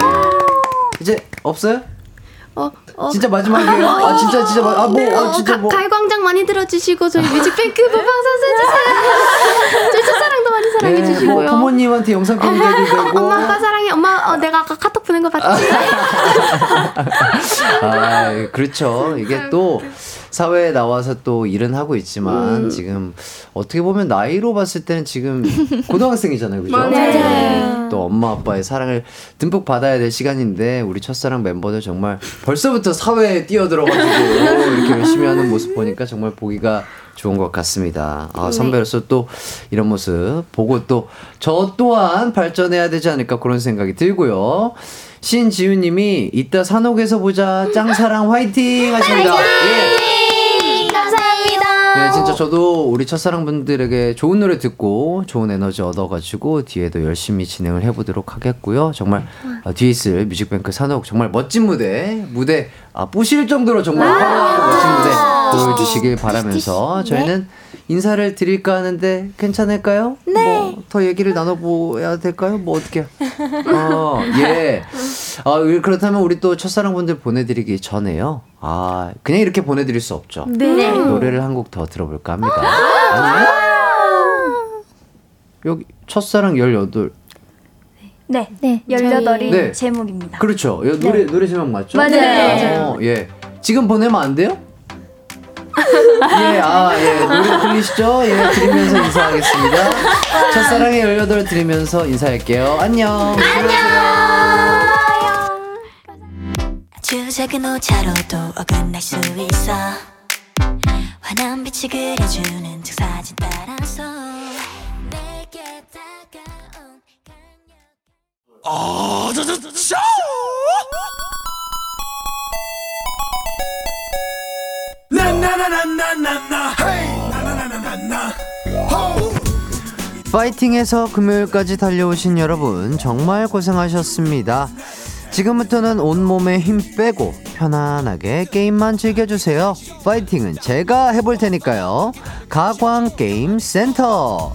이제 없어요? 어, 어. 진짜 마지막이에요. 아 진짜 진짜 마, 아, 뭐, 네, 아, 진짜 뭐. 가요광장 많이 들어주시고 저희 뮤직뱅크 본방사수 해주세요. 저희 첫사랑도 많이 사랑해주시고요. 네, 뭐 부모님한테 영상 편지해도 되고. 엄마 아빠 사랑해. 엄마 어, 내가 아까 카톡 보낸 거 봤지? 아 그렇죠. 이게 또. 사회에 나와서 또 일은 하고 있지만 음. 지금 어떻게 보면 나이로 봤을 때는 지금 고등학생이잖아요, 그죠? 맞아요. 또 엄마 아빠의 사랑을 듬뿍 받아야 될 시간인데 우리 첫사랑 멤버들 정말 벌써부터 사회에 뛰어들어가지고 이렇게 열심히 하는 모습 보니까 정말 보기가 좋은 것 같습니다. 아, 네. 선배로서 또 이런 모습 보고 또 저 또한 발전해야 되지 않을까 그런 생각이 들고요. 신지우님이 이따 산옥에서 보자 짱사랑 화이팅 하십니다. 예. 네, 진짜 저도 우리 첫사랑 분들에게 좋은 노래 듣고 좋은 에너지 얻어가지고 뒤에도 열심히 진행을 해보도록 하겠고요. 정말 어, 뒤에 있을 뮤직뱅크 산옥 정말 멋진 무대, 무대 아, 부실 정도로 정말 화려하고 멋진 무대 보여주시길 바라면서 저희는 인사를 드릴까 하는데 괜찮을까요? 네. 뭐 더 얘기를 나눠보야 될까요? 뭐 어떻게? 어, 예. 아, 그렇다면 우리 또 첫사랑분들 보내드리기 전에요. 아, 그냥 이렇게 보내드릴 수 없죠. 네. 노래를 한 곡 더 들어볼까 합니다. 아니면 여기 첫사랑 18. 네. 네. 18이 네. 제목입니다. 그렇죠. 요 노래 노래 제목 맞죠? 맞아요. 네. 어, 예. 지금 보내면 안 돼요? 예, 아, 예. 노래 들리시죠? 예, 들으면서 인사하겠습니다. 첫사랑의 18 들으면서 인사할게요. 안녕. 주작은 오차로도 어긋날 수 있어 환한 빛이 그려주는 저 사진 따라서 내게 다가온 아, 저, 저, 저, 파이팅에서 금요일까지 달려오신 여러분 정말 고생하셨습니다. 지금부터는 온몸에 힘 빼고 편안하게 게임만 즐겨주세요. 파이팅은 제가 해볼 테니까요. 가광 게임 센터.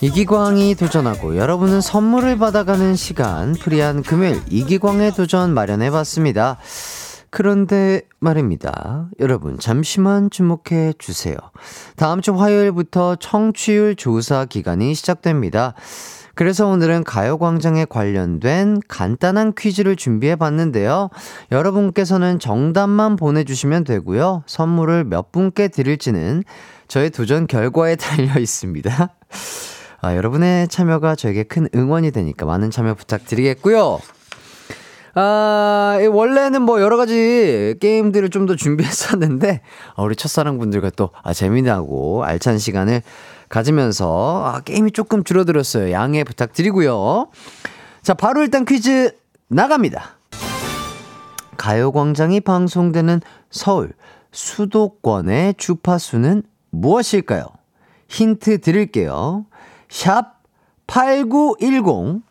이기광이 도전하고 여러분은 선물을 받아가는 시간 프리한 금요일 이기광의 도전 마련해봤습니다. 그런데 말입니다. 여러분, 잠시만 주목해 주세요. 다음 주 화요일부터 청취율 조사 기간이 시작됩니다. 그래서 오늘은 가요광장에 관련된 간단한 퀴즈를 준비해 봤는데요. 여러분께서는 정답만 보내주시면 되고요. 선물을 몇 분께 드릴지는 저의 도전 결과에 달려 있습니다. 아, 여러분의 참여가 저에게 큰 응원이 되니까 많은 참여 부탁드리겠고요. 아, 원래는 뭐 여러 가지 게임들을 좀 더 준비했었는데, 아, 우리 첫사랑 분들과 또, 아, 재미나고 알찬 시간을 가지면서, 아, 게임이 조금 줄어들었어요. 양해 부탁드리고요. 자, 바로 일단 퀴즈 나갑니다. 가요광장이 방송되는 서울 수도권의 주파수는 무엇일까요? 힌트 드릴게요. 샵 8910,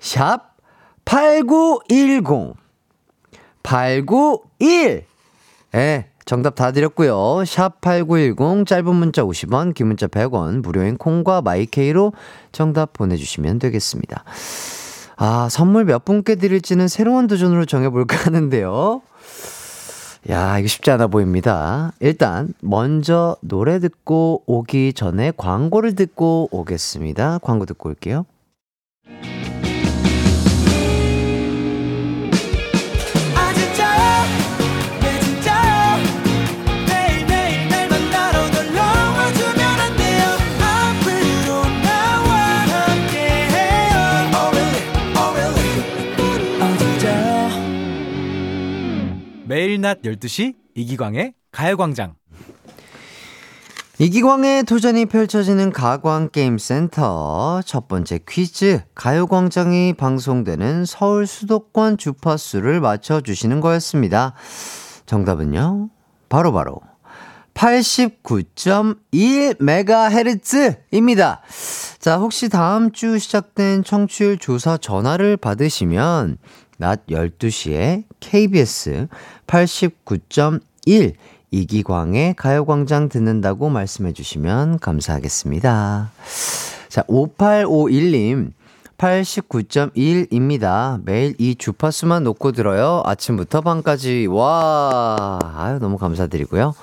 샵 8910, 891. 예, 정답 다 드렸고요. 샵 8910, 짧은 문자 50원, 긴 문자 100원, 무료인 콩과 마이케이로 정답 보내주시면 되겠습니다. 아, 선물 몇 분께 드릴지는 새로운 도전으로 정해볼까 하는데요. 야, 이거 쉽지 않아 보입니다. 일단, 먼저 노래 듣고 오기 전에 광고를 듣고 오겠습니다. 광고 듣고 올게요. 매일 낮 12시 이기광의 가요광장 이기광의 도전이 펼쳐지는 가광게임센터 첫 번째 퀴즈 가요광장이 방송되는 서울 수도권 주파수를 맞춰주시는 거였습니다. 정답은요 바로바로 89.1MHz입니다. 자 혹시 다음 주 시작된 청취율 조사 전화를 받으시면 낮 12시에 KBS 89.1 이기광의 가요광장 듣는다고 말씀해 주시면 감사하겠습니다. 자, 5851님. 89.1입니다. 매일 이 주파수만 놓고 들어요. 아침부터 밤까지. 와. 아유, 너무 감사드리고요.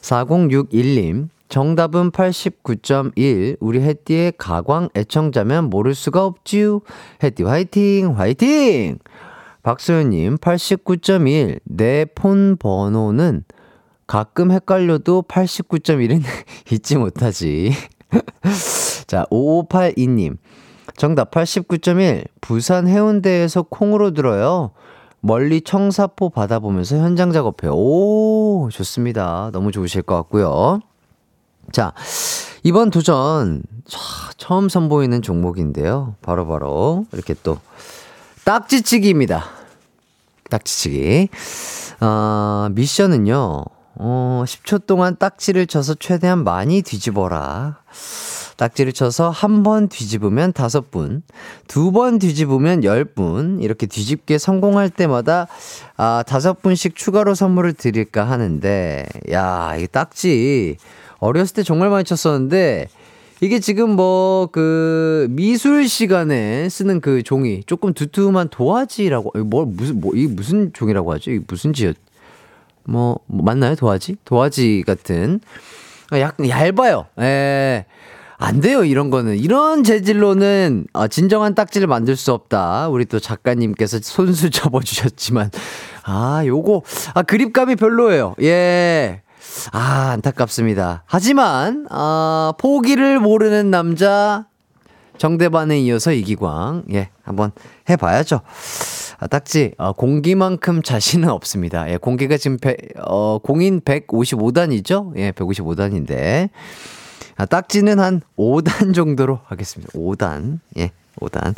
4061님. 정답은 89.1. 우리 햇띠의 가광 애청자면 모를 수가 없지요. 햇띠 화이팅! 화이팅! 박소연님, 89.1. 내 폰 번호는 가끔 헷갈려도 89.1은 잊지 못하지. 자, 5582님. 정답 89.1. 부산 해운대에서 콩으로 들어요. 멀리 청사포 바다 보면서 현장 작업해요. 오, 좋습니다. 너무 좋으실 것 같고요. 자, 이번 도전 차, 처음 선보이는 종목인데요. 바로바로 바로 이렇게 또 딱지치기입니다. 딱지치기. 어, 미션은요. 어, 10초 동안 딱지를 쳐서 최대한 많이 뒤집어라. 딱지를 쳐서 한 번 뒤집으면 다섯 분, 두 번 뒤집으면 열 분, 이렇게 뒤집게 성공할 때마다 아, 다섯 분씩 추가로 선물을 드릴까 하는데, 야, 이 딱지 어렸을 때 정말 많이 쳤었는데, 이게 지금 뭐, 그, 미술 시간에 쓰는 그 종이, 조금 두툼한 도화지라고, 뭐, 무슨, 뭐, 이게 무슨 종이라고 하죠? 이게 무슨 지였, 뭐, 뭐 맞나요? 도화지? 도화지 같은. 약간 얇아요. 예. 안 돼요, 이런 거는. 이런 재질로는 어, 진정한 딱지를 만들 수 없다. 우리 또 작가님께서 손수 접어주셨지만. 아, 요거, 아, 그립감이 별로예요. 예. 아, 안타깝습니다. 하지만, 아, 포기를 모르는 남자, 정대반에 이어서 이기광. 예, 한번 해봐야죠. 아, 딱지, 어, 공기만큼 자신은 없습니다. 예, 공기가 지금, 배, 어, 공인 155단이죠? 예, 155단인데. 아, 딱지는 한 5단 정도로 하겠습니다. 5단. 예, 5단.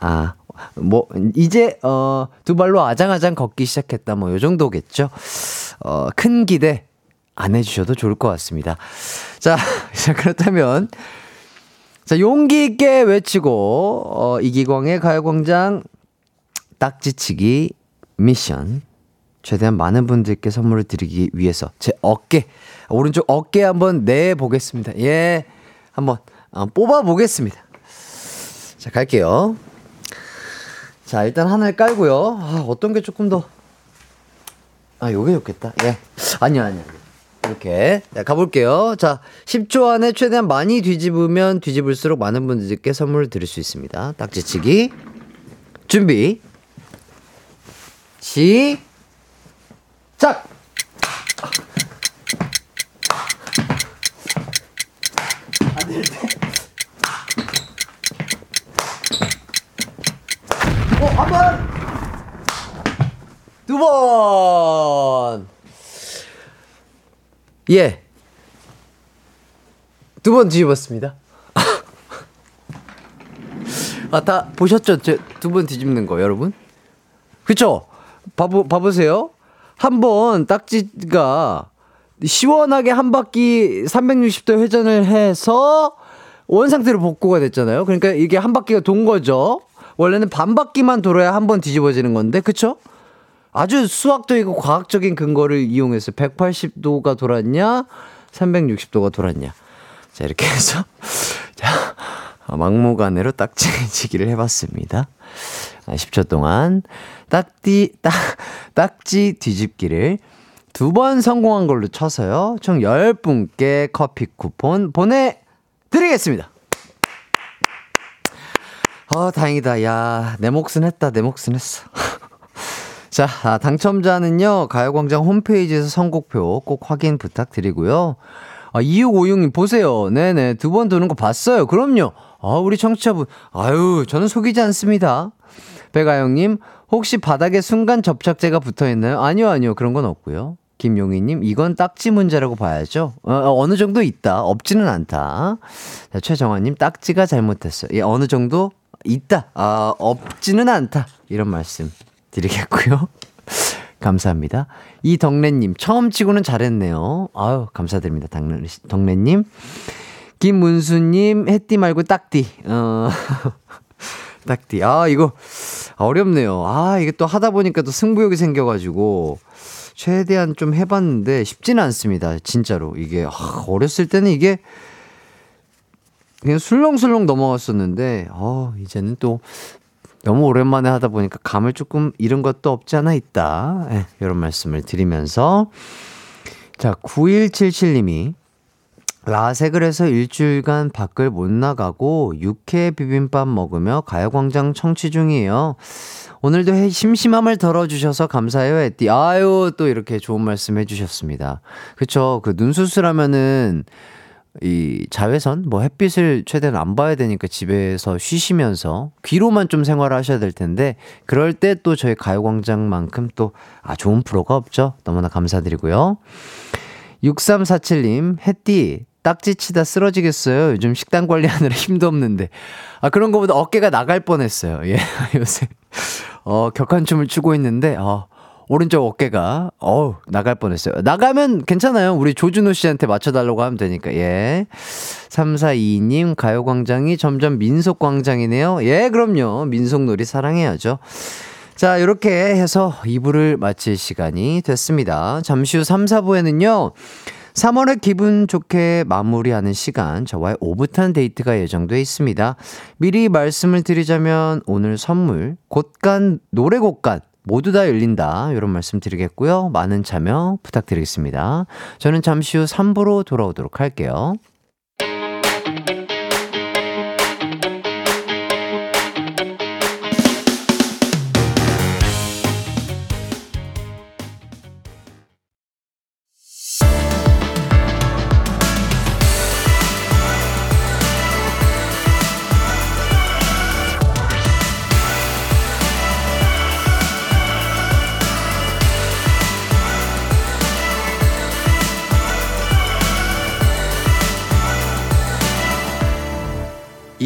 아, 뭐, 이제, 어, 두 발로 아장아장 걷기 시작했다. 뭐, 요 정도겠죠? 어, 큰 기대 안 해주셔도 좋을 것 같습니다. 자, 자, 그렇다면, 자, 용기 있게 외치고, 어, 이기광의 가요광장 딱지치기 미션. 최대한 많은 분들께 선물을 드리기 위해서 제 어깨, 오른쪽 어깨 한번 내 보겠습니다. 예. 한번 어, 뽑아 보겠습니다. 자, 갈게요. 자, 일단 하나를 깔고요. 아, 어떤 게 조금 더. 아, 요게 좋겠다. 예. 아니요, 아니요. 이렇게. 자, 가볼게요. 자, 10초 안에 최대한 많이 뒤집으면 뒤집을수록 많은 분들께 선물을 드릴 수 있습니다. 딱지치기. 준비. 시작! 어, 한 번! 두 번! 예. 두 번 뒤집었습니다. 아, 다 보셨죠? 두번 뒤집는 거, 여러분? 그쵸? 봐보, 봐보세요. 한 번 딱지가 시원하게 한 바퀴 360도 회전을 해서 원 상태로 복구가 됐잖아요. 그러니까 이게 한 바퀴가 돈 거죠. 원래는 반 바퀴만 돌아야 한 번 뒤집어지는 건데, 그쵸? 아주 수학적이고 과학적인 근거를 이용해서 180도가 돌았냐, 360도가 돌았냐. 자, 이렇게 해서, 자, 막무가내로 딱지치기를 해봤습니다. 10초 아, 동안 딱지, 딱, 딱지 뒤집기를 두 번 성공한 걸로 쳐서요. 총 10분께 커피 쿠폰 보내드리겠습니다. 어, 다행이다. 야, 내 몫은 했다. 내 몫은 했어. 자, 아, 당첨자는요, 가요광장 홈페이지에서 선곡표 꼭 확인 부탁드리고요. 아, 2656님, 보세요. 네네. 두 번 도는 거 봤어요. 그럼요. 아, 우리 청취자분. 아유, 저는 속이지 않습니다. 배가영님, 혹시 바닥에 순간 접착제가 붙어 있나요? 아니요, 아니요. 그런 건 없고요. 김용희님, 이건 딱지 문제라고 봐야죠. 어, 느 정도 있다. 없지는 않다. 자, 최정환님, 딱지가 잘못했어요. 예, 어느 정도 있다. 아, 없지는 않다. 이런 말씀 드리겠고요. 감사합니다. 이덕래님, 처음 치고는 잘했네요. 아유, 감사드립니다. 덕래님. 김문수님, 해띠 말고 딱띠. 어, 딱띠. 아, 이거 어렵네요. 아, 이게 또 하다 보니까 또 승부욕이 생겨가지고, 최대한 좀 해봤는데 쉽지는 않습니다. 진짜로. 이게, 아, 어렸을 때는 이게, 그냥 술렁술렁 넘어갔었는데, 어, 이제는 또 너무 오랜만에 하다 보니까 감을 조금 잃은 것도 없지 않아 있다. 예, 이런 말씀을 드리면서. 자, 9177님이 라섹을 해서 일주일간 밖을 못 나가고 육회 비빔밥 먹으며 가요광장 청취 중이에요. 오늘도 심심함을 덜어주셔서 감사해요, 에띠. 아유, 또 이렇게 좋은 말씀 해주셨습니다. 그쵸. 그 눈 수술하면은 이 자외선, 뭐 햇빛을 최대한 안 봐야 되니까 집에서 쉬시면서 귀로만 좀 생활을 하셔야 될 텐데, 그럴 때 또 저희 가요광장만큼 또, 아, 좋은 프로가 없죠. 너무나 감사드리고요. 6347님, 햇띠, 딱지 치다 쓰러지겠어요. 요즘 식단 관리하느라 힘도 없는데. 아, 그런 거보다 어깨가 나갈 뻔 했어요. 예, 요새. 어, 격한 춤을 추고 있는데, 어, 오른쪽 어깨가, 어우, 나갈 뻔 했어요. 나가면 괜찮아요. 우리 조준호 씨한테 맞춰달라고 하면 되니까, 예. 3422님, 가요광장이 점점 민속광장이네요. 예, 그럼요. 민속놀이 사랑해야죠. 자, 이렇게 해서 2부를 마칠 시간이 됐습니다. 잠시 후 3, 4부에는요. 3월에 기분 좋게 마무리하는 시간, 저와의 오붓한 데이트가 예정돼 있습니다. 미리 말씀을 드리자면 오늘 선물, 곳간, 노래 곳간, 모두 다 열린다. 이런 말씀 드리겠고요. 많은 참여 부탁드리겠습니다. 저는 잠시 후 3부로 돌아오도록 할게요.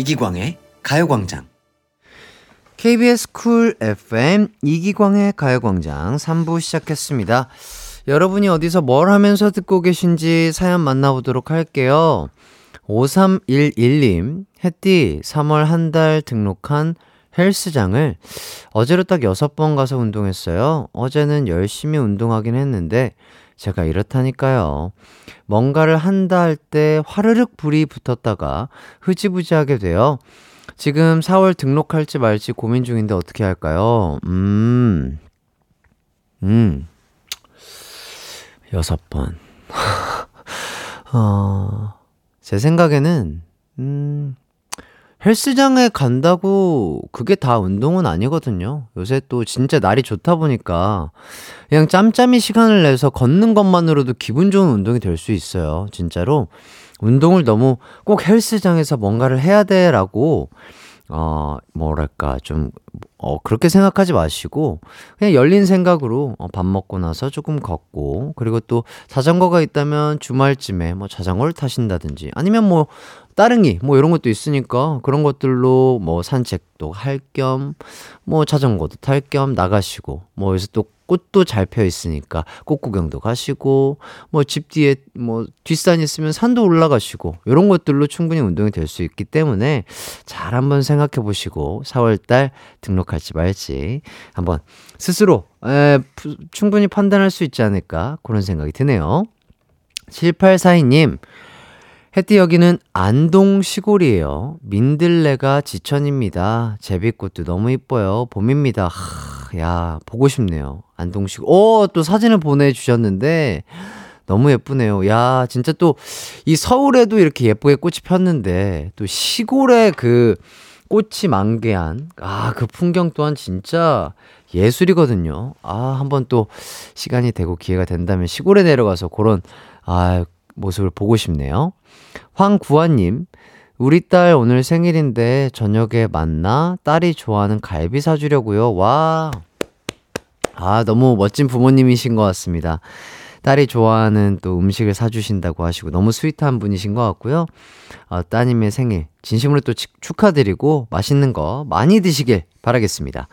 이기광의 가요광장. KBS 쿨 FM 이기광의 가요광장 3부 시작했습니다. 여러분이 어디서 뭘 하면서 듣고 계신지 사연 만나보도록 할게요. 5311님, 햇띠 3월 한 달 등록한 헬스장을 어제로 딱 6번 가서 운동했어요. 어제는 열심히 운동하긴 했는데 제가 이렇다니까요. 뭔가를 한다 할 때 화르륵 불이 붙었다가 흐지부지하게 돼요. 지금 4월 등록할지 말지 고민 중인데 어떻게 할까요? 음, 음, 여섯 번. 어, 제 생각에는, 음, 헬스장에 간다고 그게 다 운동은 아니거든요. 요새 또 진짜 날이 좋다 보니까 그냥 짬짬이 시간을 내서 걷는 것만으로도 기분 좋은 운동이 될 수 있어요. 진짜로. 운동을 너무 꼭 헬스장에서 뭔가를 해야 돼라고 어, 뭐랄까, 좀, 어, 그렇게 생각하지 마시고, 그냥 열린 생각으로 어, 밥 먹고 나서 조금 걷고, 그리고 또 자전거가 있다면 주말쯤에 뭐 자전거를 타신다든지, 아니면 뭐 따릉이 뭐 이런 것도 있으니까 그런 것들로 뭐 산책도 할 겸 뭐 자전거도 탈 겸 나가시고 뭐 여기서 또 꽃도 잘 펴 있으니까 꽃 구경도 가시고 뭐 집 뒤에 뭐 뒷산 있으면 산도 올라가시고 이런 것들로 충분히 운동이 될 수 있기 때문에 잘 한번 생각해 보시고 4월 달 등록할지 말지 한번 스스로 에, 충분히 판단할 수 있지 않을까 그런 생각이 드네요. 7842님 해띠 여기는 안동 시골이에요. 민들레가 지천입니다. 제비꽃도 너무 이뻐요. 봄입니다. 하, 야, 보고 싶네요. 안동 시골. 오, 또 사진을 보내주셨는데, 너무 예쁘네요. 야, 진짜 또, 이 서울에도 이렇게 예쁘게 꽃이 폈는데, 또 시골에 그 꽃이 만개한, 아, 그 풍경 또한 진짜 예술이거든요. 아, 한번 또 시간이 되고 기회가 된다면 시골에 내려가서 그런, 아, 모습을 보고 싶네요. 황구아님, 우리 딸 오늘 생일인데 저녁에 만나 딸이 좋아하는 갈비 사주려고요. 와. 아, 너무 멋진 부모님이신 것 같습니다. 딸이 좋아하는 또 음식을 사주신다고 하시고 너무 sweet한 분이신 것 같고요. 어, 따님의 생일 진심으로 또 축하드리고 맛있는 거 많이 드시길 바라겠습니다.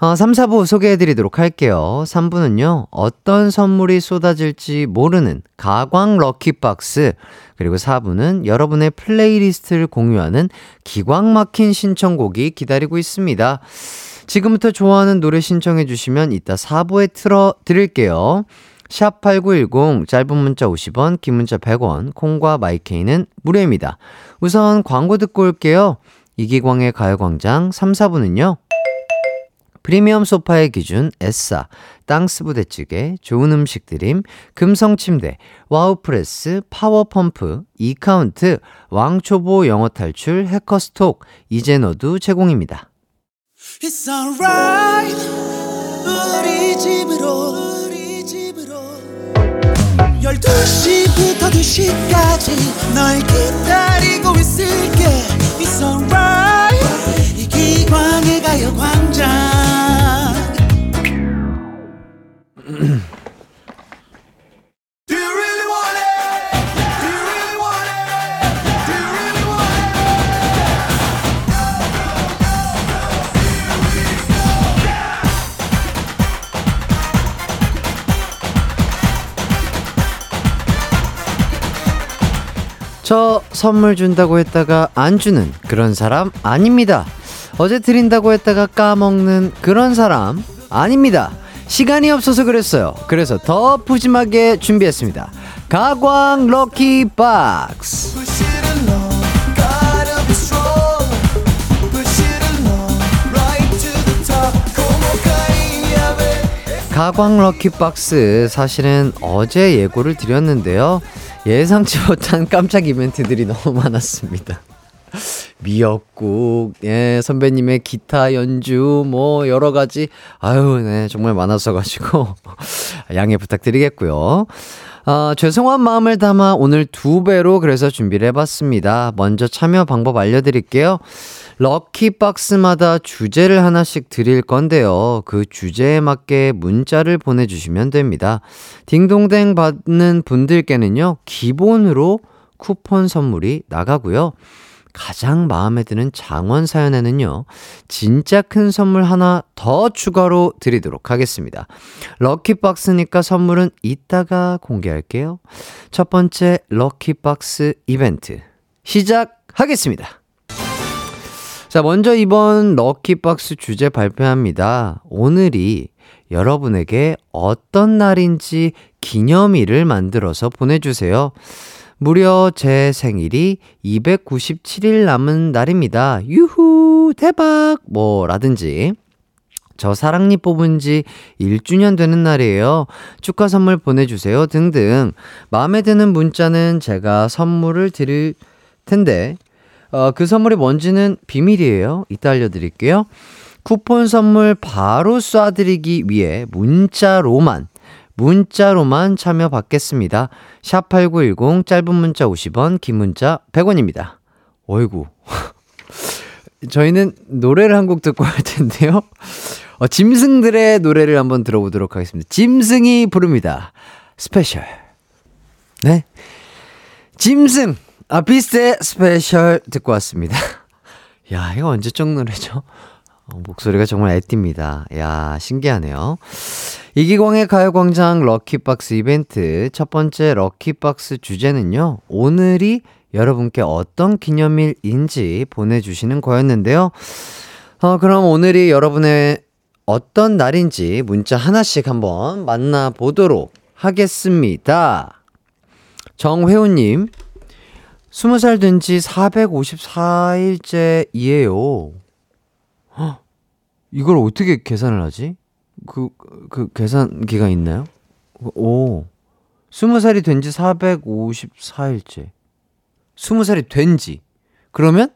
어, 3, 4부 소개해드리도록 할게요. 3부는요, 어떤 선물이 쏟아질지 모르는 가광 lucky box. 그리고 4부는 여러분의 playlist를 공유하는 기광 막힌 신청곡이 기다리고 있습니다. 지금부터 좋아하는 노래 신청해주시면 이따 4부에 틀어 드릴게요. 샵8910 짧은 문자 50원, 긴 문자 100원, 콩과 마이케이는 무료입니다. 우선 광고 듣고 올게요. 이기광의 가요광장 3, 4부는요. 프리미엄 소파의 기준 에싸, 땅스 부대찌개, 좋은 음식 드림, 금성 침대, 와우프레스, 파워펌프, 이카운트, 왕초보 영어 탈출, 해커스톡, 너도 제공입니다. It's alright, 우리 집으로, 우리 집으로. 12시부터 2시까지 널 기다리고 있을게. It's alright, 이기광의 가요광장 저 선물 준다고 했다가 안 주는 그런 사람 아닙니다. 어제 드린다고 했다가 까먹는 그런 사람 아닙니다. 시간이 없어서 그랬어요. 그래서 더 푸짐하게 준비했습니다. 가광 럭키 박스. 가광 럭키 박스 사실은 어제 예고를 드렸는데요. 예상치 못한 깜짝 이벤트들이 너무 많았습니다. 미역국, 예, 선배님의 기타 연주, 뭐, 여러 가지, 아유, 네, 정말 많았어가지고, 양해 부탁드리겠고요. 아, 죄송한 마음을 담아 오늘 두 배로 그래서 준비를 해봤습니다. 먼저 참여 방법 알려드릴게요. 럭키박스마다 주제를 하나씩 드릴 건데요. 그 주제에 맞게 문자를 보내주시면 됩니다. 딩동댕 받는 분들께는요, 기본으로 쿠폰 선물이 나가고요. 가장 마음에 드는 장원 사연에는요, 진짜 큰 선물 하나 더 추가로 드리도록 하겠습니다. 럭키박스니까 선물은 이따가 공개할게요. 첫 번째 럭키박스 이벤트 시작하겠습니다. 자, 먼저 이번 럭키박스 주제 발표합니다. 오늘이 여러분에게 어떤 날인지 기념일을 만들어서 보내주세요. 무려 제 생일이 297일 남은 날입니다. 유후, 대박! 뭐, 라든지. 저 사랑니 뽑은 지 1주년 되는 날이에요. 축하 선물 보내주세요. 등등. 마음에 드는 문자는 제가 선물을 드릴 텐데, 어, 그 선물이 뭔지는 비밀이에요. 이따 알려드릴게요. 쿠폰 선물 바로 쏴드리기 위해 문자로만 문자로만 참여 받겠습니다. 샵8910 짧은 문자 50원, 긴 문자 100원입니다. 어이구. 저희는 노래를 한 곡 듣고 할 텐데요. 어, 짐승들의 노래를 한번 들어보도록 하겠습니다. 짐승이 부릅니다. Special. 네. 짐승. 아, 비스트의 Special 듣고 왔습니다. 야, 이거 언제적 노래죠? 어, 목소리가 정말 애띠입니다. 야, 신기하네요. 이기광의 가요광장 럭키박스 이벤트 첫 번째 럭키박스 주제는요. 오늘이 여러분께 어떤 기념일인지 보내주시는 거였는데요. 어, 그럼 오늘이 여러분의 어떤 날인지 문자 하나씩 한번 만나보도록 하겠습니다. 정회우님, 20살 된 지 454일째이에요. 헉, 이걸 어떻게 계산을 하지? 그, 그 계산기가 있나요? 오. 20살이 된 지 454일째. 20살이 된 지. 그러면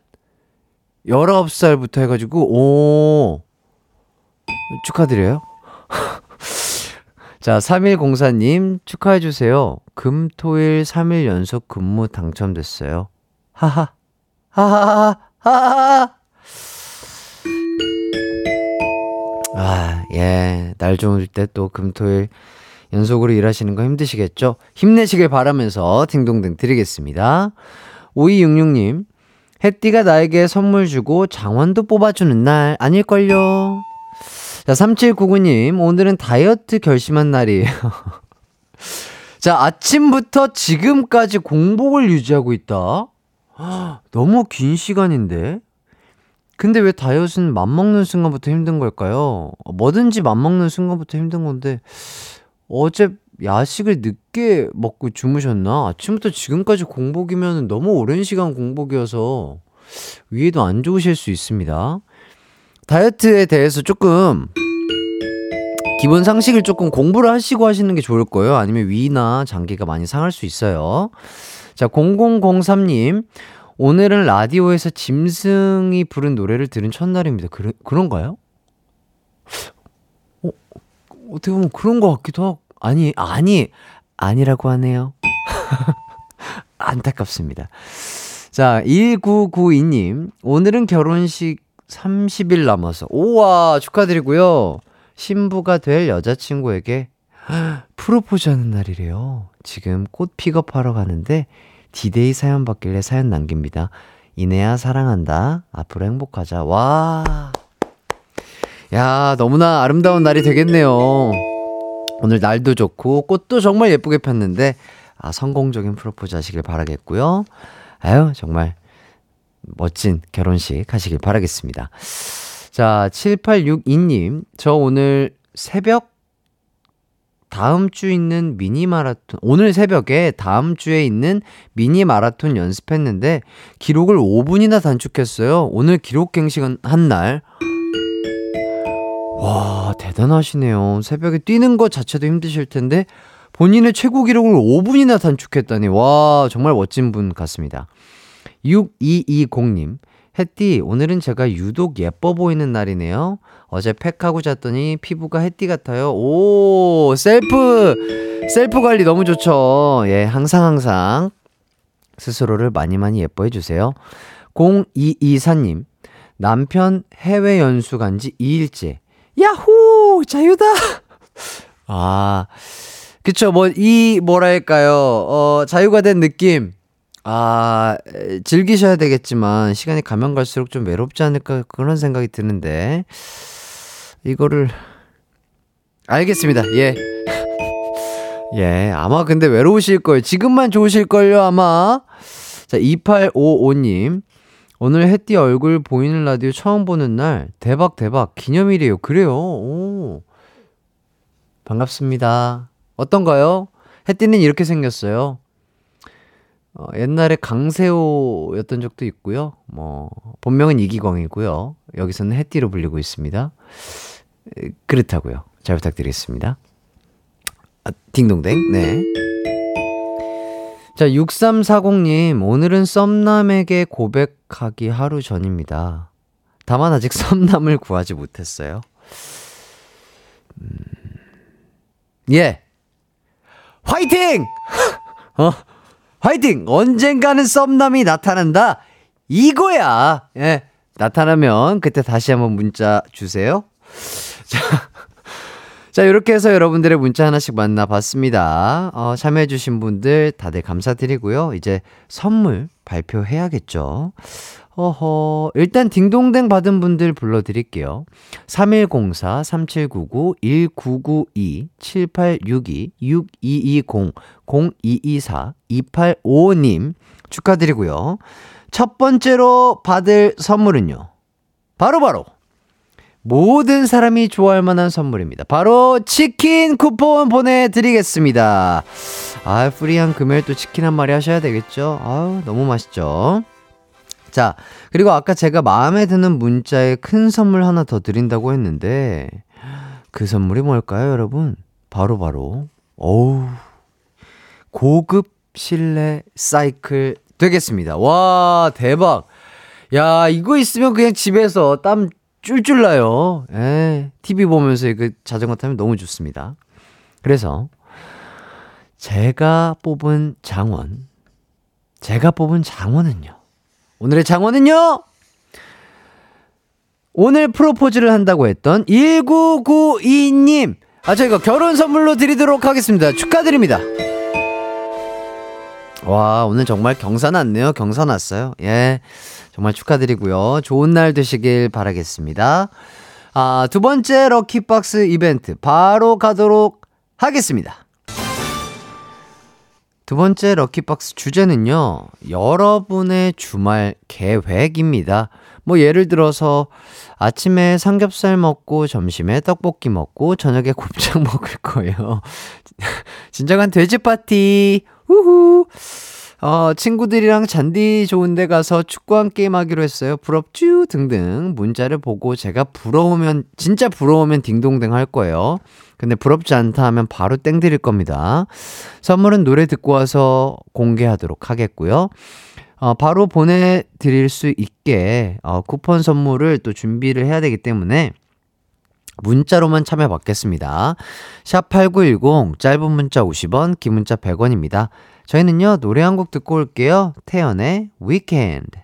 19살부터 해가지고, 오. 축하드려요. 자, 3104님 축하해주세요. 금, 토 일 3일 연속 근무 당첨됐어요. 하하. 하하하. 하하하. 아, 예. 날 좋을 때 또 금, 토일 연속으로 일하시는 거 힘드시겠죠? 힘내시길 바라면서 딩동댕 드리겠습니다. 5266님, 햇띠가 나에게 선물 주고 장원도 뽑아주는 날 아닐걸요? 자, 3799님, 오늘은 다이어트 결심한 날이에요. 자, 아침부터 지금까지 공복을 유지하고 있다? 너무 긴 시간인데? 근데 왜 다이어트는 맘먹는 순간부터 힘든 걸까요? 뭐든지 맘먹는 순간부터 힘든 건데, 어제 야식을 늦게 먹고 주무셨나? 아침부터 지금까지 공복이면 너무 오랜 시간 공복이어서 위에도 안 좋으실 수 있습니다. 다이어트에 대해서 조금 기본 상식을 조금 공부를 하시고 하시는 게 좋을 거예요. 아니면 위나 장기가 많이 상할 수 있어요. 자, 0003님. 오늘은 라디오에서 짐승이 부른 노래를 들은 첫날입니다. 그래, 그런가요? 어, 어떻게 보면 그런 것 같기도 하고. 아니, 아니, 아니라고 하네요. 안타깝습니다. 자, 1992님. 오늘은 결혼식 30일 남아서. 오와, 축하드리고요. 신부가 될 여자친구에게 프로포즈 하는 날이래요. 지금 꽃 픽업하러 가는데 디데이 사연 받길래 사연 남깁니다. 이내야 사랑한다. 앞으로 행복하자. 와. 야, 너무나 아름다운 날이 되겠네요. 오늘 날도 좋고 꽃도 정말 예쁘게 폈는데 아, 성공적인 프로포즈 하시길 바라겠고요. 아유, 정말 멋진 결혼식 하시길 바라겠습니다. 자, 7862님, 저 오늘 새벽 다음 주 있는 미니 마라톤, 오늘 새벽에 다음 주에 있는 미니 마라톤 연습했는데 기록을 5분이나 단축했어요. 오늘 기록 갱신한 날. 와, 대단하시네요. 새벽에 뛰는 것 자체도 힘드실 텐데 본인의 최고 기록을 5분이나 단축했다니. 와, 정말 멋진 분 같습니다. 6220님. 햇디, 오늘은 제가 유독 예뻐 보이는 날이네요. 어제 팩하고 잤더니 피부가 햇디 같아요. 오, 셀프, 셀프 관리 너무 좋죠. 예, 항상 항상 스스로를 많이 많이 예뻐해 주세요. 0224님, 남편 해외 연수 간 지 2일째. 야호! 자유다! 아, 그쵸. 뭐, 이, 뭐랄까요. 어, 자유가 된 느낌. 아, 즐기셔야 되겠지만, 시간이 가면 갈수록 좀 외롭지 않을까, 그런 생각이 드는데, 이거를, 알겠습니다. 예. 예, 아마 근데 외로우실 거예요. 지금만 좋으실 걸요, 아마. 자, 2855님. 오늘 햇띠 얼굴 보이는 라디오 처음 보는 날, 대박, 대박. 기념일이에요. 그래요. 오. 반갑습니다. 어떤가요? 햇띠는 이렇게 생겼어요. 어, 옛날에 강세호였던 적도 있고요. 뭐 본명은 이기광이고요. 여기서는 해띠로 불리고 있습니다. 그렇다고요. 잘 부탁드리겠습니다. 아, 딩동댕. 네. 자, 6340님, 오늘은 썸남에게 고백하기 하루 전입니다. 다만 아직 썸남을 구하지 못했어요. 음... 예! 화이팅! 어? 화이팅! 언젠가는 썸남이 나타난다. 이거야. 예. 나타나면 그때 다시 한번 문자 주세요. 자. 자, 이렇게 해서 여러분들의 문자 하나씩 만나봤습니다. 어, 참여해주신 분들 다들 감사드리고요. 이제 선물 발표해야겠죠. 어허, 일단 딩동댕 받은 분들 불러드릴게요. 3104, 3799, 1992, 7862, 6220, 0224, 2855님 축하드리고요. 첫 번째로 받을 선물은요. 바로바로 바로 모든 사람이 좋아할 만한 선물입니다. 바로 치킨 쿠폰 보내드리겠습니다. 아, 프리한 금요일 또 치킨 한 마리 하셔야 되겠죠? 아우, 너무 맛있죠? 자, 그리고 아까 제가 마음에 드는 문자에 큰 선물 하나 더 드린다고 했는데, 그 선물이 뭘까요, 여러분? 바로바로, 바로, 어우, 고급 실내 사이클 되겠습니다. 와, 대박. 야, 이거 있으면 그냥 집에서 땀 쫄쫄 나요. 예. TV 보면서 그 자전거 타면 너무 좋습니다. 그래서 제가 뽑은 장원, 제가 뽑은 장원은요. 오늘의 장원은요? 오늘 프로포즈를 한다고 했던 1992님. 아, 저희가 결혼 선물로 드리도록 하겠습니다. 축하드립니다. 와, 오늘 정말 경사 났네요. 경사 났어요. 예. 정말 축하드리고요. 좋은 날 되시길 바라겠습니다. 아, 두 번째 럭키박스 이벤트 바로 가도록 하겠습니다. 두 번째 럭키박스 주제는요, 여러분의 주말 계획입니다. 뭐, 예를 들어서, 아침에 삼겹살 먹고, 점심에 떡볶이 먹고, 저녁에 곱창 먹을 거예요. 진정한 돼지 파티! 우후! 어, 친구들이랑 잔디 좋은 데 가서 축구 한 게임 하기로 했어요. 부럽쥬? 등등 문자를 보고 제가 부러우면, 진짜 부러우면 딩동댕 할 거예요. 근데 부럽지 않다 하면 바로 땡 드릴 겁니다. 선물은 노래 듣고 와서 공개하도록 하겠고요. 어, 바로 보내드릴 수 있게 어, 쿠폰 선물을 또 준비를 해야 되기 때문에 문자로만 참여 받겠습니다. 샵8910 짧은 문자 50원, 긴 문자 100원입니다. 저희는요, 노래 한 곡 듣고 올게요. 태연의 위켄드.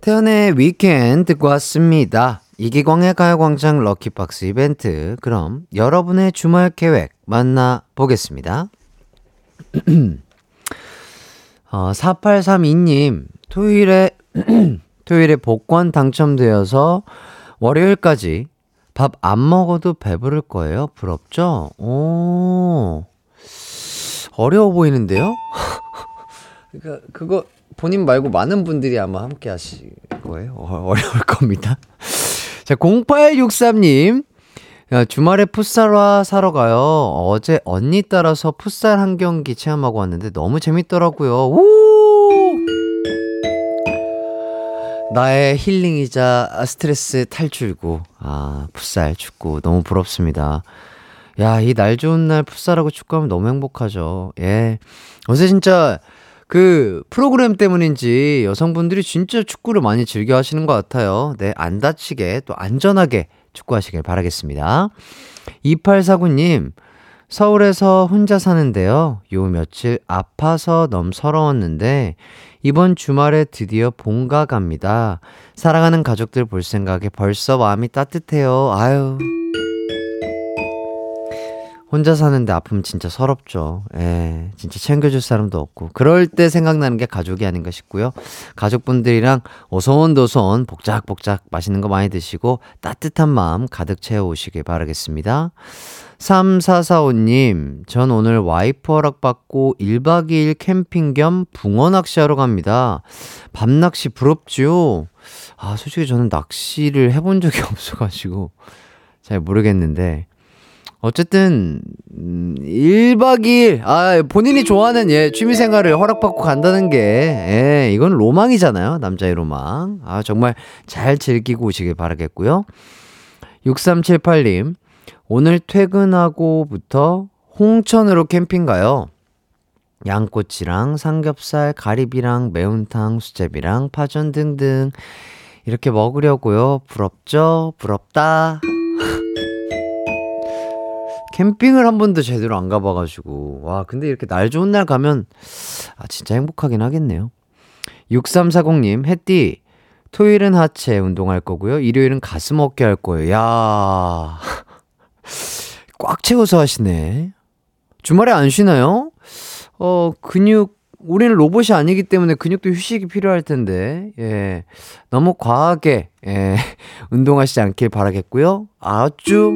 태연의 위켄드 듣고 왔습니다. 이기광의 가요광장 럭키박스 이벤트. 그럼 여러분의 주말 계획 만나보겠습니다. 어, 4832님, 토요일에, 토요일에 복권 당첨되어서 월요일까지 밥 안 먹어도 배부를 거예요. 부럽죠? 오. 어려워 보이는데요? 그러니까 그거 본인 말고 많은 분들이 아마 함께 하실 거예요. 어, 어려울 겁니다. 자, 0863님. 야, 주말에 풋살화 사러 가요. 어제 언니 따라서 풋살 한 경기 체험하고 왔는데 너무 재밌더라고요. 우! 나의 힐링이자 스트레스 탈출구. 아, 풋살 축구 너무 부럽습니다. 야, 이 날 좋은 날 풋살하고 축구하면 너무 행복하죠. 예. 어제 진짜 그 프로그램 때문인지 여성분들이 진짜 축구를 많이 즐겨 하시는 것 같아요. 네, 안 다치게 또 안전하게 축구하시길 바라겠습니다. 2849님, 서울에서 혼자 사는데요. 요 며칠 아파서 너무 서러웠는데, 이번 주말에 드디어 본가 갑니다. 사랑하는 가족들 볼 생각에 벌써 마음이 따뜻해요. 아유. 혼자 사는데 아프면 진짜 서럽죠. 예, 진짜 챙겨줄 사람도 없고. 그럴 때 생각나는 게 가족이 아닌가 싶고요. 가족분들이랑 오손도손 복작복작 맛있는 거 많이 드시고 따뜻한 마음 가득 채워오시길 바라겠습니다. 3445님, 전 오늘 와이프 허락받고 1박 2일 캠핑 겸 붕어 낚시하러 갑니다. 밤낚시 부럽죠? 아, 솔직히 저는 낚시를 해본 적이 없어가지고 잘 모르겠는데, 어쨌든, 음, 1박 2일, 아, 본인이 좋아하는, 예, 취미생활을 허락받고 간다는 게, 예, 이건 로망이잖아요. 남자의 로망. 아, 정말 잘 즐기고 오시길 바라겠고요. 6378님, 오늘 퇴근하고부터 홍천으로 캠핑 가요. 양꼬치랑 삼겹살, 가리비랑 매운탕, 수제비랑 파전 등등. 이렇게 먹으려고요. 부럽죠? 부럽다. 캠핑을 한 번도 제대로 안 가봐가지고. 와, 근데 이렇게 날 좋은 날 가면, 아, 진짜 행복하긴 하겠네요. 6340님, 햇띠, 토요일은 하체 운동할 거고요. 일요일은 가슴 어깨 할 거예요. 야 꽉 채워서 하시네. 주말에 안 쉬나요? 어, 근육, 우리는 로봇이 아니기 때문에 근육도 휴식이 필요할 텐데, 예. 너무 과하게, 예. 운동하시지 않길 바라겠고요. 아주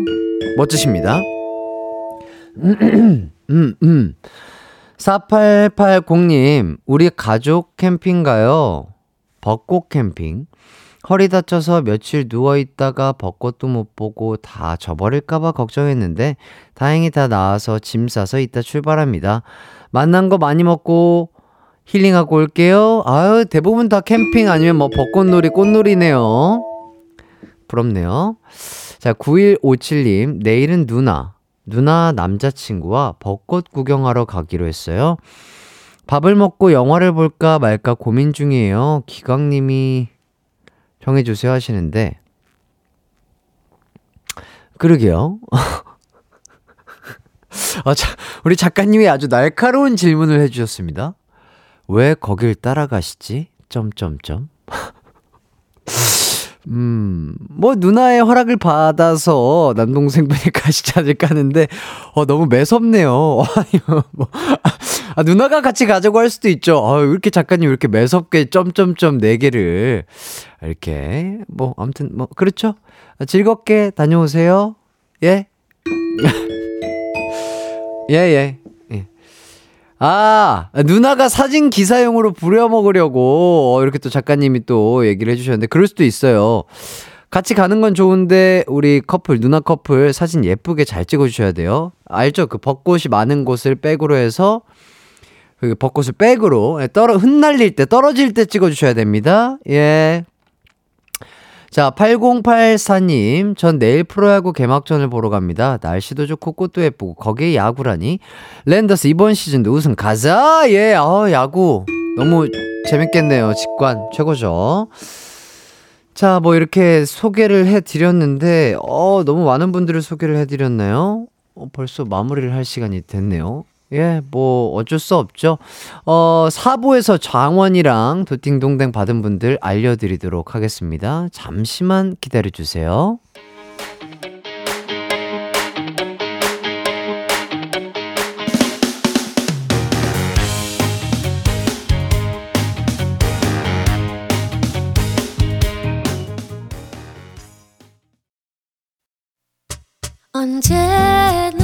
멋지십니다. 음, 음. 4880님, 우리 가족 캠핑 가요. 벚꽃 캠핑. 허리 다쳐서 며칠 누워있다가 벚꽃도 못 보고 다 져버릴까봐 걱정했는데, 다행히 다 나아서 짐 싸서 이따 출발합니다. 만난 거 많이 먹고, 힐링하고 올게요. 아유, 대부분 다 캠핑 아니면 뭐 벚꽃놀이, 꽃놀이네요. 부럽네요. 자, 9157님, 내일은 누나. 누나 남자친구와 벚꽃 구경하러 가기로 했어요. 밥을 먹고 영화를 볼까 말까 고민 중이에요. 기광님이 정해주세요 하시는데, 그러게요. 아, 자, 우리 작가님이 아주 날카로운 질문을 해주셨습니다. 왜 거길 따라가시지? 점점점. 음, 뭐, 누나의 허락을 받아서 남동생분이 가시지 않을까 하는데, 어, 너무 매섭네요. 뭐, 아, 누나가 같이 가자고 할 수도 있죠. 어, 왜 이렇게 작가님 왜 이렇게 매섭게 점점점 네 개를, 이렇게, 뭐, 아무튼, 뭐, 그렇죠. 즐겁게 다녀오세요. 예? 예, 예. 아, 누나가 사진 기사용으로 부려먹으려고, 어, 이렇게 또 작가님이 또 얘기를 해주셨는데, 그럴 수도 있어요. 같이 가는 건 좋은데, 우리 커플, 누나 커플 사진 예쁘게 잘 찍어주셔야 돼요. 알죠? 그 벚꽃이 많은 곳을 백으로 해서, 그 벚꽃을 백으로, 예, 떨어, 흩날릴 때, 떨어질 때 찍어주셔야 됩니다. 예. 자, 8084님, 전 내일 프로야구 개막전을 보러 갑니다. 날씨도 좋고 꽃도 예쁘고 거기에 야구라니. 랜더스 이번 시즌도 우승 가자! 예, 어, 야구. 너무 재밌겠네요. 직관 최고죠. 자, 뭐 이렇게 소개를 해드렸는데, 어, 너무 많은 분들을 소개를 해드렸나요? 어, 벌써 마무리를 할 시간이 됐네요. 예, 뭐, 어쩔 수 없죠. 어, 사부에서 장원이랑 도팅동댕 받은 분들 알려드리도록 하겠습니다. 잠시만 기다려주세요. 언제나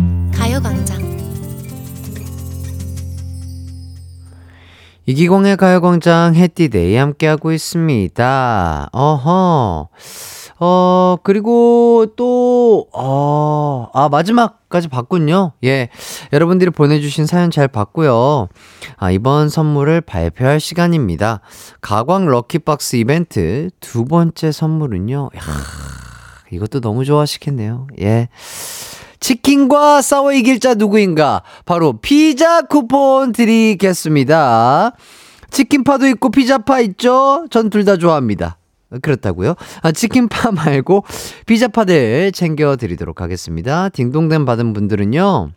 이기광의 가요광장 해띠데이 함께하고 있습니다. 어허. 어, 그리고 또, 어, 아, 마지막까지 봤군요. 예. 여러분들이 보내주신 사연 잘 봤고요. 아, 이번 선물을 발표할 시간입니다. 가광 럭키박스 이벤트 두 번째 선물은요. 야 이것도 너무 좋아하시겠네요. 예. 치킨과 싸워 이길 자 누구인가? 바로 피자 쿠폰 드리겠습니다. 치킨파도 있고 피자파 있죠? 전 둘 다 좋아합니다. 그렇다고요? 아, 치킨파 말고 피자파들 챙겨 드리도록 하겠습니다. 딩동댕 받은 분들은요.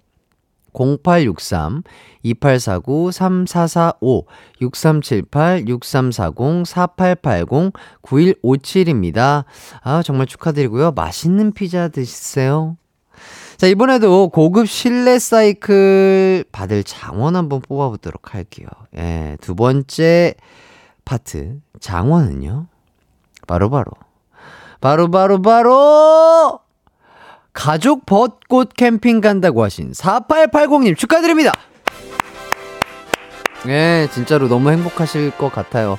0863 2849 3445 6378 6340 4880 9157입니다. 아, 정말 축하드리고요. 맛있는 피자 드시세요. 자, 이번에도 고급 실내 사이클 받을 장원 한번 뽑아보도록 할게요. 예, 두 번째 파트, 장원은요. 바로바로. 바로바로, 바로, 바로! 가족 벚꽃 캠핑 간다고 하신 4880님 축하드립니다! 예, 진짜로 너무 행복하실 것 같아요.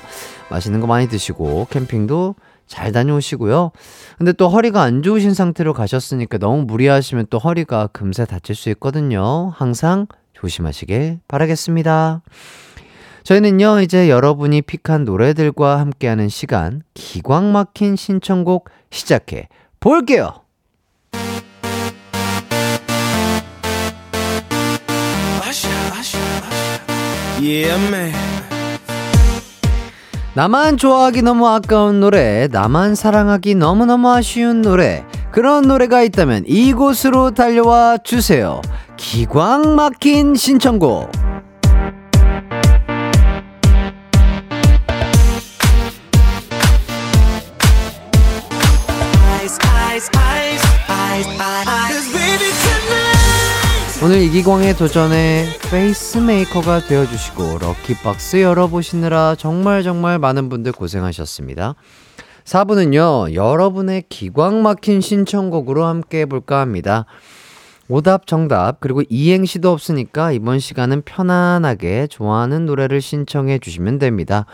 맛있는 거 많이 드시고, 캠핑도 잘 다녀오시고요. 근데 또 허리가 안 좋으신 상태로 가셨으니까 너무 무리하시면 또 허리가 금세 다칠 수 있거든요. 항상 조심하시길 바라겠습니다. 저희는요, 이제 여러분이 픽한 노래들과 함께하는 시간, 기광 막힌 신청곡 시작해 볼게요! Yeah, 나만 좋아하기 너무 아까운 노래, 나만 사랑하기 너무너무 아쉬운 노래, 그런 노래가 있다면 이곳으로 달려와 주세요. 기광 막힌 신청곡. 오늘 이기광의 도전에 페이스메이커가 되어주시고 럭키박스 열어보시느라 정말 정말 많은 분들 고생하셨습니다. 4부는요, 여러분의 기광 막힌 신청곡으로 함께 해볼까 합니다. 오답, 정답, 그리고 이행시도 없으니까 이번 시간은 편안하게 좋아하는 노래를 신청해 주시면 됩니다.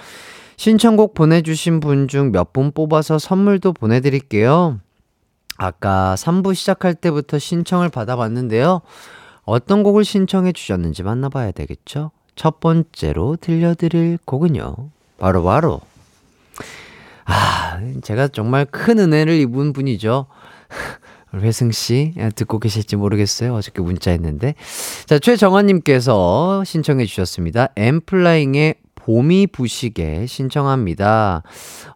신청곡 보내주신 분 중 몇 분 뽑아서 선물도 보내드릴게요. 아까 3부 시작할 때부터 신청을 받아봤는데요. 어떤 곡을 신청해 주셨는지 만나봐야 되겠죠? 첫 번째로 들려드릴 곡은요. 바로 바로 아, 제가 정말 큰 은혜를 입은 분이죠. 회승 씨 듣고 계실지 모르겠어요. 어저께 문자했는데 자 최정환 님께서 신청해 주셨습니다. 엠플라잉의 봄이 부시게 신청합니다.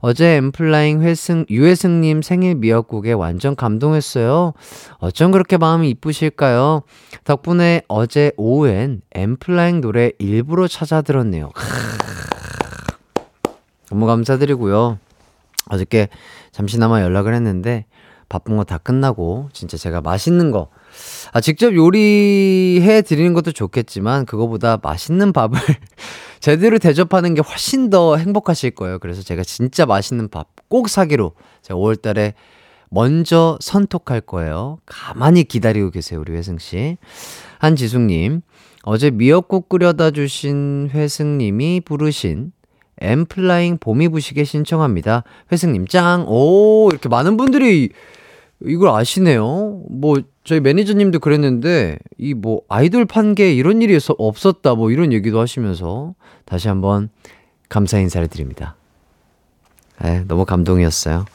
어제 엠플라잉 회승, 유혜승님 생일 미역국에 완전 감동했어요. 어쩜 그렇게 마음이 이쁘실까요? 덕분에 어제 오후엔 엠플라잉 노래 일부러 찾아 들었네요. 너무 감사드리고요. 어저께 잠시나마 연락을 했는데 바쁜 거 다 끝나고 진짜 제가 맛있는 거 아, 직접 요리해 드리는 것도 좋겠지만 그거보다 맛있는 밥을 제대로 대접하는 게 훨씬 더 행복하실 거예요. 그래서 제가 진짜 맛있는 밥 꼭 사기로 제가 5월 달에 먼저 선톡할 거예요. 가만히 기다리고 계세요, 우리 회승 씨. 한지숙님, 어제 미역국 끓여다 주신 회승님이 부르신 엠플라잉 봄이 부시게 신청합니다. 회승님 짱! 오, 이렇게 많은 분들이 이걸 아시네요. 뭐, 저희 매니저님도 그랬는데, 이 뭐, 아이돌 판게 이런 일이 없었다, 뭐, 이런 얘기도 하시면서, 다시 한번 감사 인사를 드립니다. 에, 너무 감동이었어요.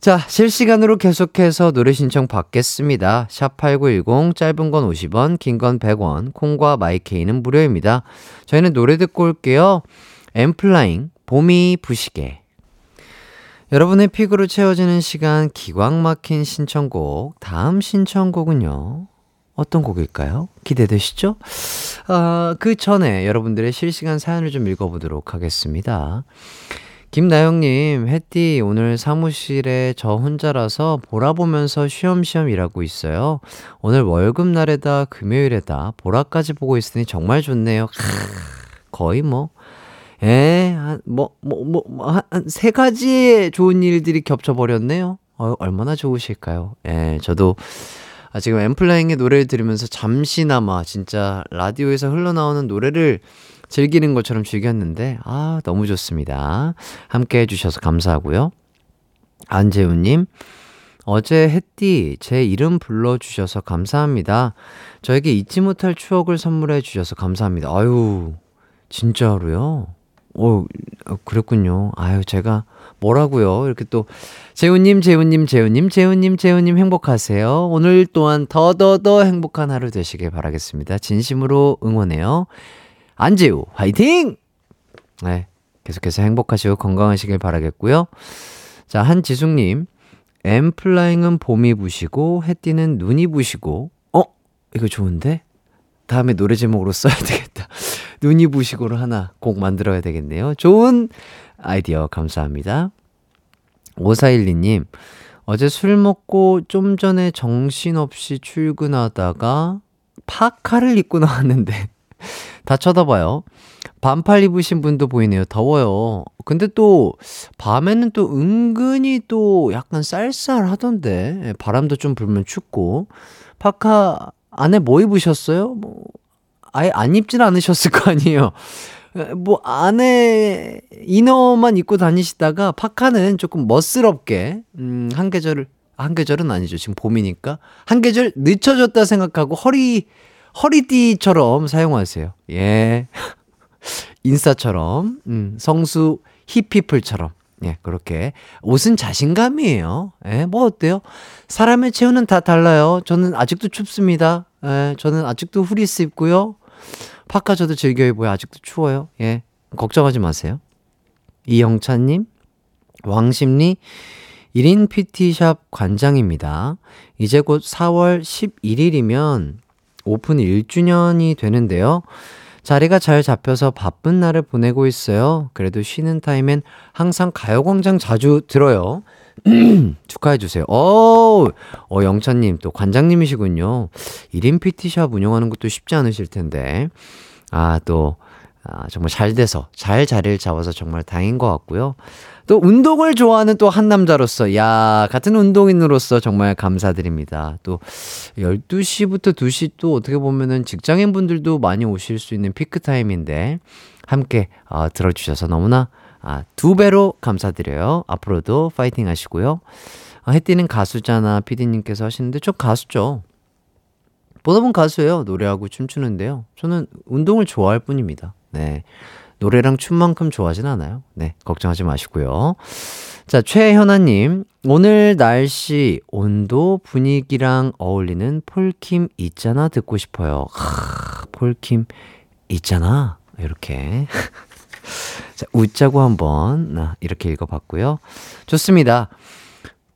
자, 실시간으로 계속해서 노래 신청 받겠습니다. 샵8910, 짧은 건 50원, 긴 건 100원, 콩과 마이케이는 무료입니다. 저희는 노래 듣고 올게요. 엠플라잉, 봄이 부시게. 여러분의 픽으로 채워지는 시간 기광 막힌 신청곡. 다음 신청곡은요. 어떤 곡일까요? 기대되시죠? 아, 그 전에 여러분들의 실시간 사연을 좀 읽어보도록 하겠습니다. 김나영님, 햇띠, 오늘 사무실에 저 혼자라서 보라 보면서 쉬엄쉬엄 일하고 있어요. 오늘 월급날에다 금요일에다 보라까지 보고 있으니 정말 좋네요. 거의 뭐, 에, 한, 뭐, 뭐, 뭐, 뭐 한, 세 가지의 좋은 일들이 겹쳐버렸네요. 어, 얼마나 좋으실까요? 예, 저도 아, 지금 엠플라잉의 노래를 들으면서 잠시나마 진짜 라디오에서 흘러나오는 노래를 즐기는 것처럼 즐겼는데, 아, 너무 좋습니다. 함께 해주셔서 감사하고요. 안재우님, 어제 햇띠 제 이름 불러주셔서 감사합니다. 저에게 잊지 못할 추억을 선물해 주셔서 감사합니다. 아유, 진짜로요? 어, 그랬군요. 아유, 제가 뭐라고요? 이렇게 또, 재우님, 재우님, 재우님, 재우님, 재우님 행복하세요. 오늘 또한 더더더 행복한 하루 되시길 바라겠습니다. 진심으로 응원해요. 안재우, 화이팅! 네. 계속해서 행복하시고 건강하시길 바라겠고요. 자, 한지숙님. 엠플라잉은 봄이 부시고, 해띠는 눈이 부시고, 어? 이거 좋은데? 다음에 노래 제목으로 써야 되겠다. 눈이 부시고로 하나 꼭 만들어야 되겠네요. 좋은 아이디어 감사합니다. 5412님, 어제 술 먹고 좀 전에 정신없이 출근하다가 파카를 입고 나왔는데 다 쳐다봐요. 반팔 입으신 분도 보이네요. 더워요. 근데 또 밤에는 또 은근히 또 약간 쌀쌀하던데 예, 바람도 좀 불면 춥고 파카 안에 뭐 입으셨어요? 뭐 아예 안 입진 않으셨을 거 아니에요. 예, 뭐 안에 이너만 입고 다니시다가 파카는 조금 멋스럽게 음, 한 계절을 한 계절은 아니죠. 지금 봄이니까 한 계절 늦춰졌다 생각하고 허리 허리띠처럼 사용하세요. 예. 인싸처럼, 음, 성수 히피플처럼. 예, 그렇게. 옷은 자신감이에요. 예, 뭐 어때요? 사람의 체온은 다 달라요. 저는 아직도 춥습니다. 예, 저는 아직도 후리스 입고요. 파카 저도 즐겨 입어요. 아직도 추워요. 예, 걱정하지 마세요. 이영찬님, 왕십리, 1인 PT샵 관장입니다. 이제 곧 4월 11일이면 오픈 1주년이 되는데요. 자리가 잘 잡혀서 바쁜 날을 보내고 있어요. 그래도 쉬는 타임엔 항상 가요광장 자주 들어요. 축하해주세요. 어, 어, 영찬님, 또 관장님이시군요. 1인 PT샵 운영하는 것도 쉽지 않으실 텐데. 아, 또, 아, 정말 잘 돼서, 잘 자리를 잡아서 정말 다행인 것 같고요. 또 운동을 좋아하는 또 한 남자로서, 야, 같은 운동인으로서 정말 감사드립니다. 또 12시부터 2시 또 어떻게 보면은 직장인 분들도 많이 오실 수 있는 피크타임인데, 함께 어, 들어주셔서 너무나 아, 두 배로 감사드려요. 앞으로도 파이팅 하시고요. 아, 해띠는 가수잖아, 피디님께서 하시는데, 저 가수죠. 보다 보면 가수예요. 노래하고 춤추는데요. 저는 운동을 좋아할 뿐입니다. 네. 노래랑 춤만큼 좋아하진 않아요. 네, 걱정하지 마시고요. 자, 최현아님. 오늘 날씨, 온도, 분위기랑 어울리는 폴킴 있잖아 듣고 싶어요. 하, 폴킴 있잖아. 이렇게. 자, 웃자고 한번 이렇게 읽어봤고요. 좋습니다.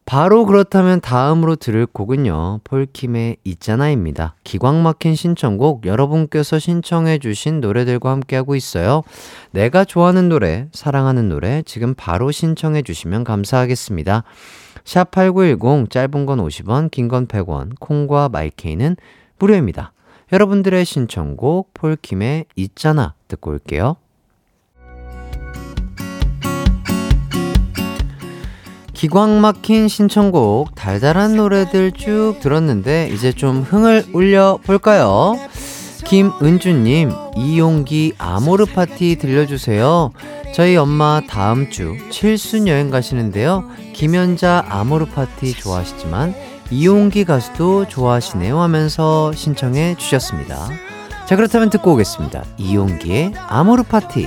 바로 그렇다면 다음으로 들을 곡은요. 폴킴의 있잖아입니다. 기광 막힌 신청곡 여러분께서 신청해 주신 노래들과 함께하고 있어요. 내가 좋아하는 노래, 사랑하는 노래 지금 바로 신청해 주시면 감사하겠습니다. 샵8910 짧은 건 50원, 긴 건 100원, 콩과 마이케이는 무료입니다. 여러분들의 신청곡 폴킴의 있잖아 듣고 올게요. 기광 막힌 신청곡 달달한 노래들 쭉 들었는데 이제 좀 흥을 올려 볼까요? 김은주님 이용기 아모르 파티 들려주세요. 저희 엄마 다음 주 칠순 여행 가시는데요. 김연자 아모르 파티 좋아하시지만 이용기 가수도 좋아하시네요 하면서 신청해 주셨습니다. 자 그렇다면 듣고 오겠습니다. 이용기의 아모르 파티.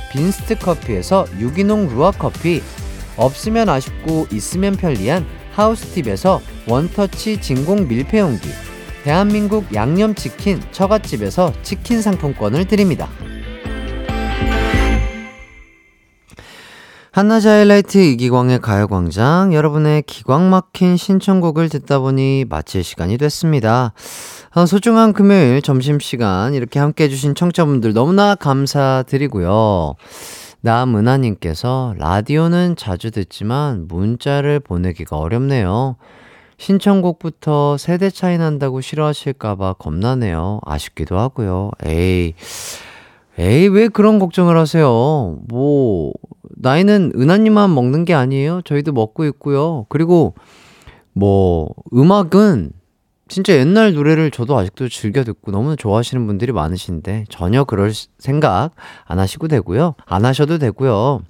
빈스트 커피에서 유기농 루아 커피, 없으면 아쉽고 있으면 편리한 하우스팁에서 원터치 진공 밀폐용기, 대한민국 양념치킨 처갓집에서 치킨 상품권을 드립니다. 한낮 하이라이트 이기광의 가요광장 여러분의 기광 막힌 신청곡을 듣다 보니 마칠 시간이 됐습니다. 어, 소중한 금요일 점심시간 이렇게 함께 해주신 청취자분들 너무나 감사드리고요. 남은하님께서 라디오는 자주 듣지만 문자를 보내기가 어렵네요. 신청곡부터 세대 차이 난다고 싫어하실까봐 겁나네요. 아쉽기도 하고요. 에이, 에이, 왜 그런 걱정을 하세요? 뭐, 나이는 은하님만 먹는 게 아니에요. 저희도 먹고 있고요. 그리고 뭐 음악은 진짜 옛날 노래를 저도 아직도 즐겨 듣고 너무 좋아하시는 분들이 많으신데 전혀 그럴 생각 안 하시고 되고요. 안 하셔도 되고요.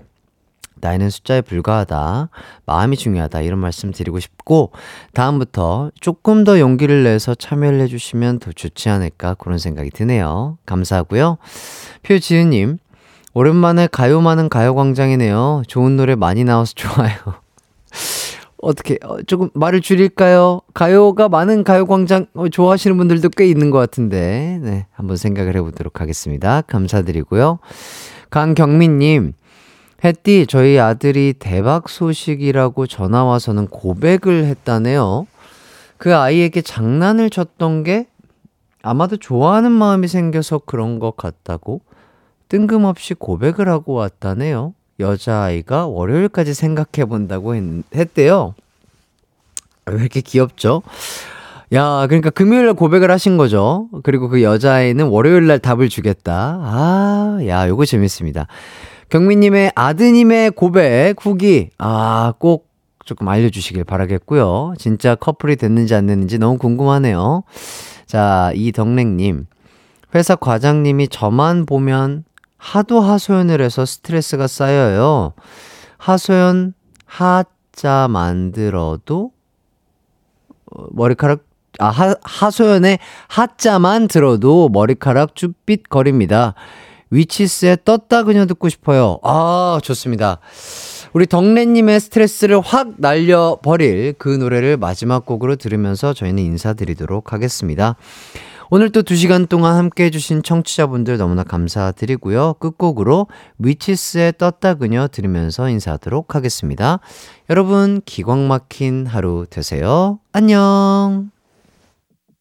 나이는 숫자에 불과하다. 마음이 중요하다. 이런 말씀 드리고 싶고, 다음부터 조금 더 용기를 내서 참여를 해주시면 더 좋지 않을까 그런 생각이 드네요. 감사하고요. 표지은님, 오랜만에 가요 많은 가요광장이네요. 좋은 노래 많이 나와서 좋아요. 어떻게, 어, 조금 말을 줄일까요? 가요가 많은 가요광장 어, 좋아하시는 분들도 꽤 있는 것 같은데, 네. 한번 생각을 해보도록 하겠습니다. 감사드리고요. 강경민님, 햇띠, 저희 아들이 대박 소식이라고 전화 와서는 고백을 했다네요. 그 아이에게 장난을 쳤던 게 아마도 좋아하는 마음이 생겨서 그런 것 같다고 뜬금없이 고백을 하고 왔다네요. 여자아이가 월요일까지 생각해 본다고 했대요. 왜 이렇게 귀엽죠? 야, 그러니까 금요일날 고백을 하신 거죠. 그리고 그 여자아이는 월요일날 답을 주겠다. 아, 야, 요거 재밌습니다. 경민님의 아드님의 고백 후기, 아, 꼭 조금 알려주시길 바라겠고요. 진짜 커플이 됐는지 안 됐는지 너무 궁금하네요. 자, 이덕랭님. 회사 과장님이 저만 보면 하도 하소연을 해서 스트레스가 쌓여요. 하소연 하자 만들어도 어, 머리카락 아 하, 하소연에 하자만 들어도 머리카락 쭈삣거립니다. 위치스의 떴다 그녀 듣고 싶어요. 아 좋습니다. 우리 덕래님의 스트레스를 확 날려버릴 그 노래를 마지막 곡으로 들으면서 저희는 인사드리도록 하겠습니다. 오늘 또 2시간 동안 함께 해주신 청취자분들 너무나 감사드리고요. 끝곡으로 위치스의 떴다 그녀 들으면서 인사하도록 하겠습니다. 여러분, 기광 막힌 하루 되세요. 안녕!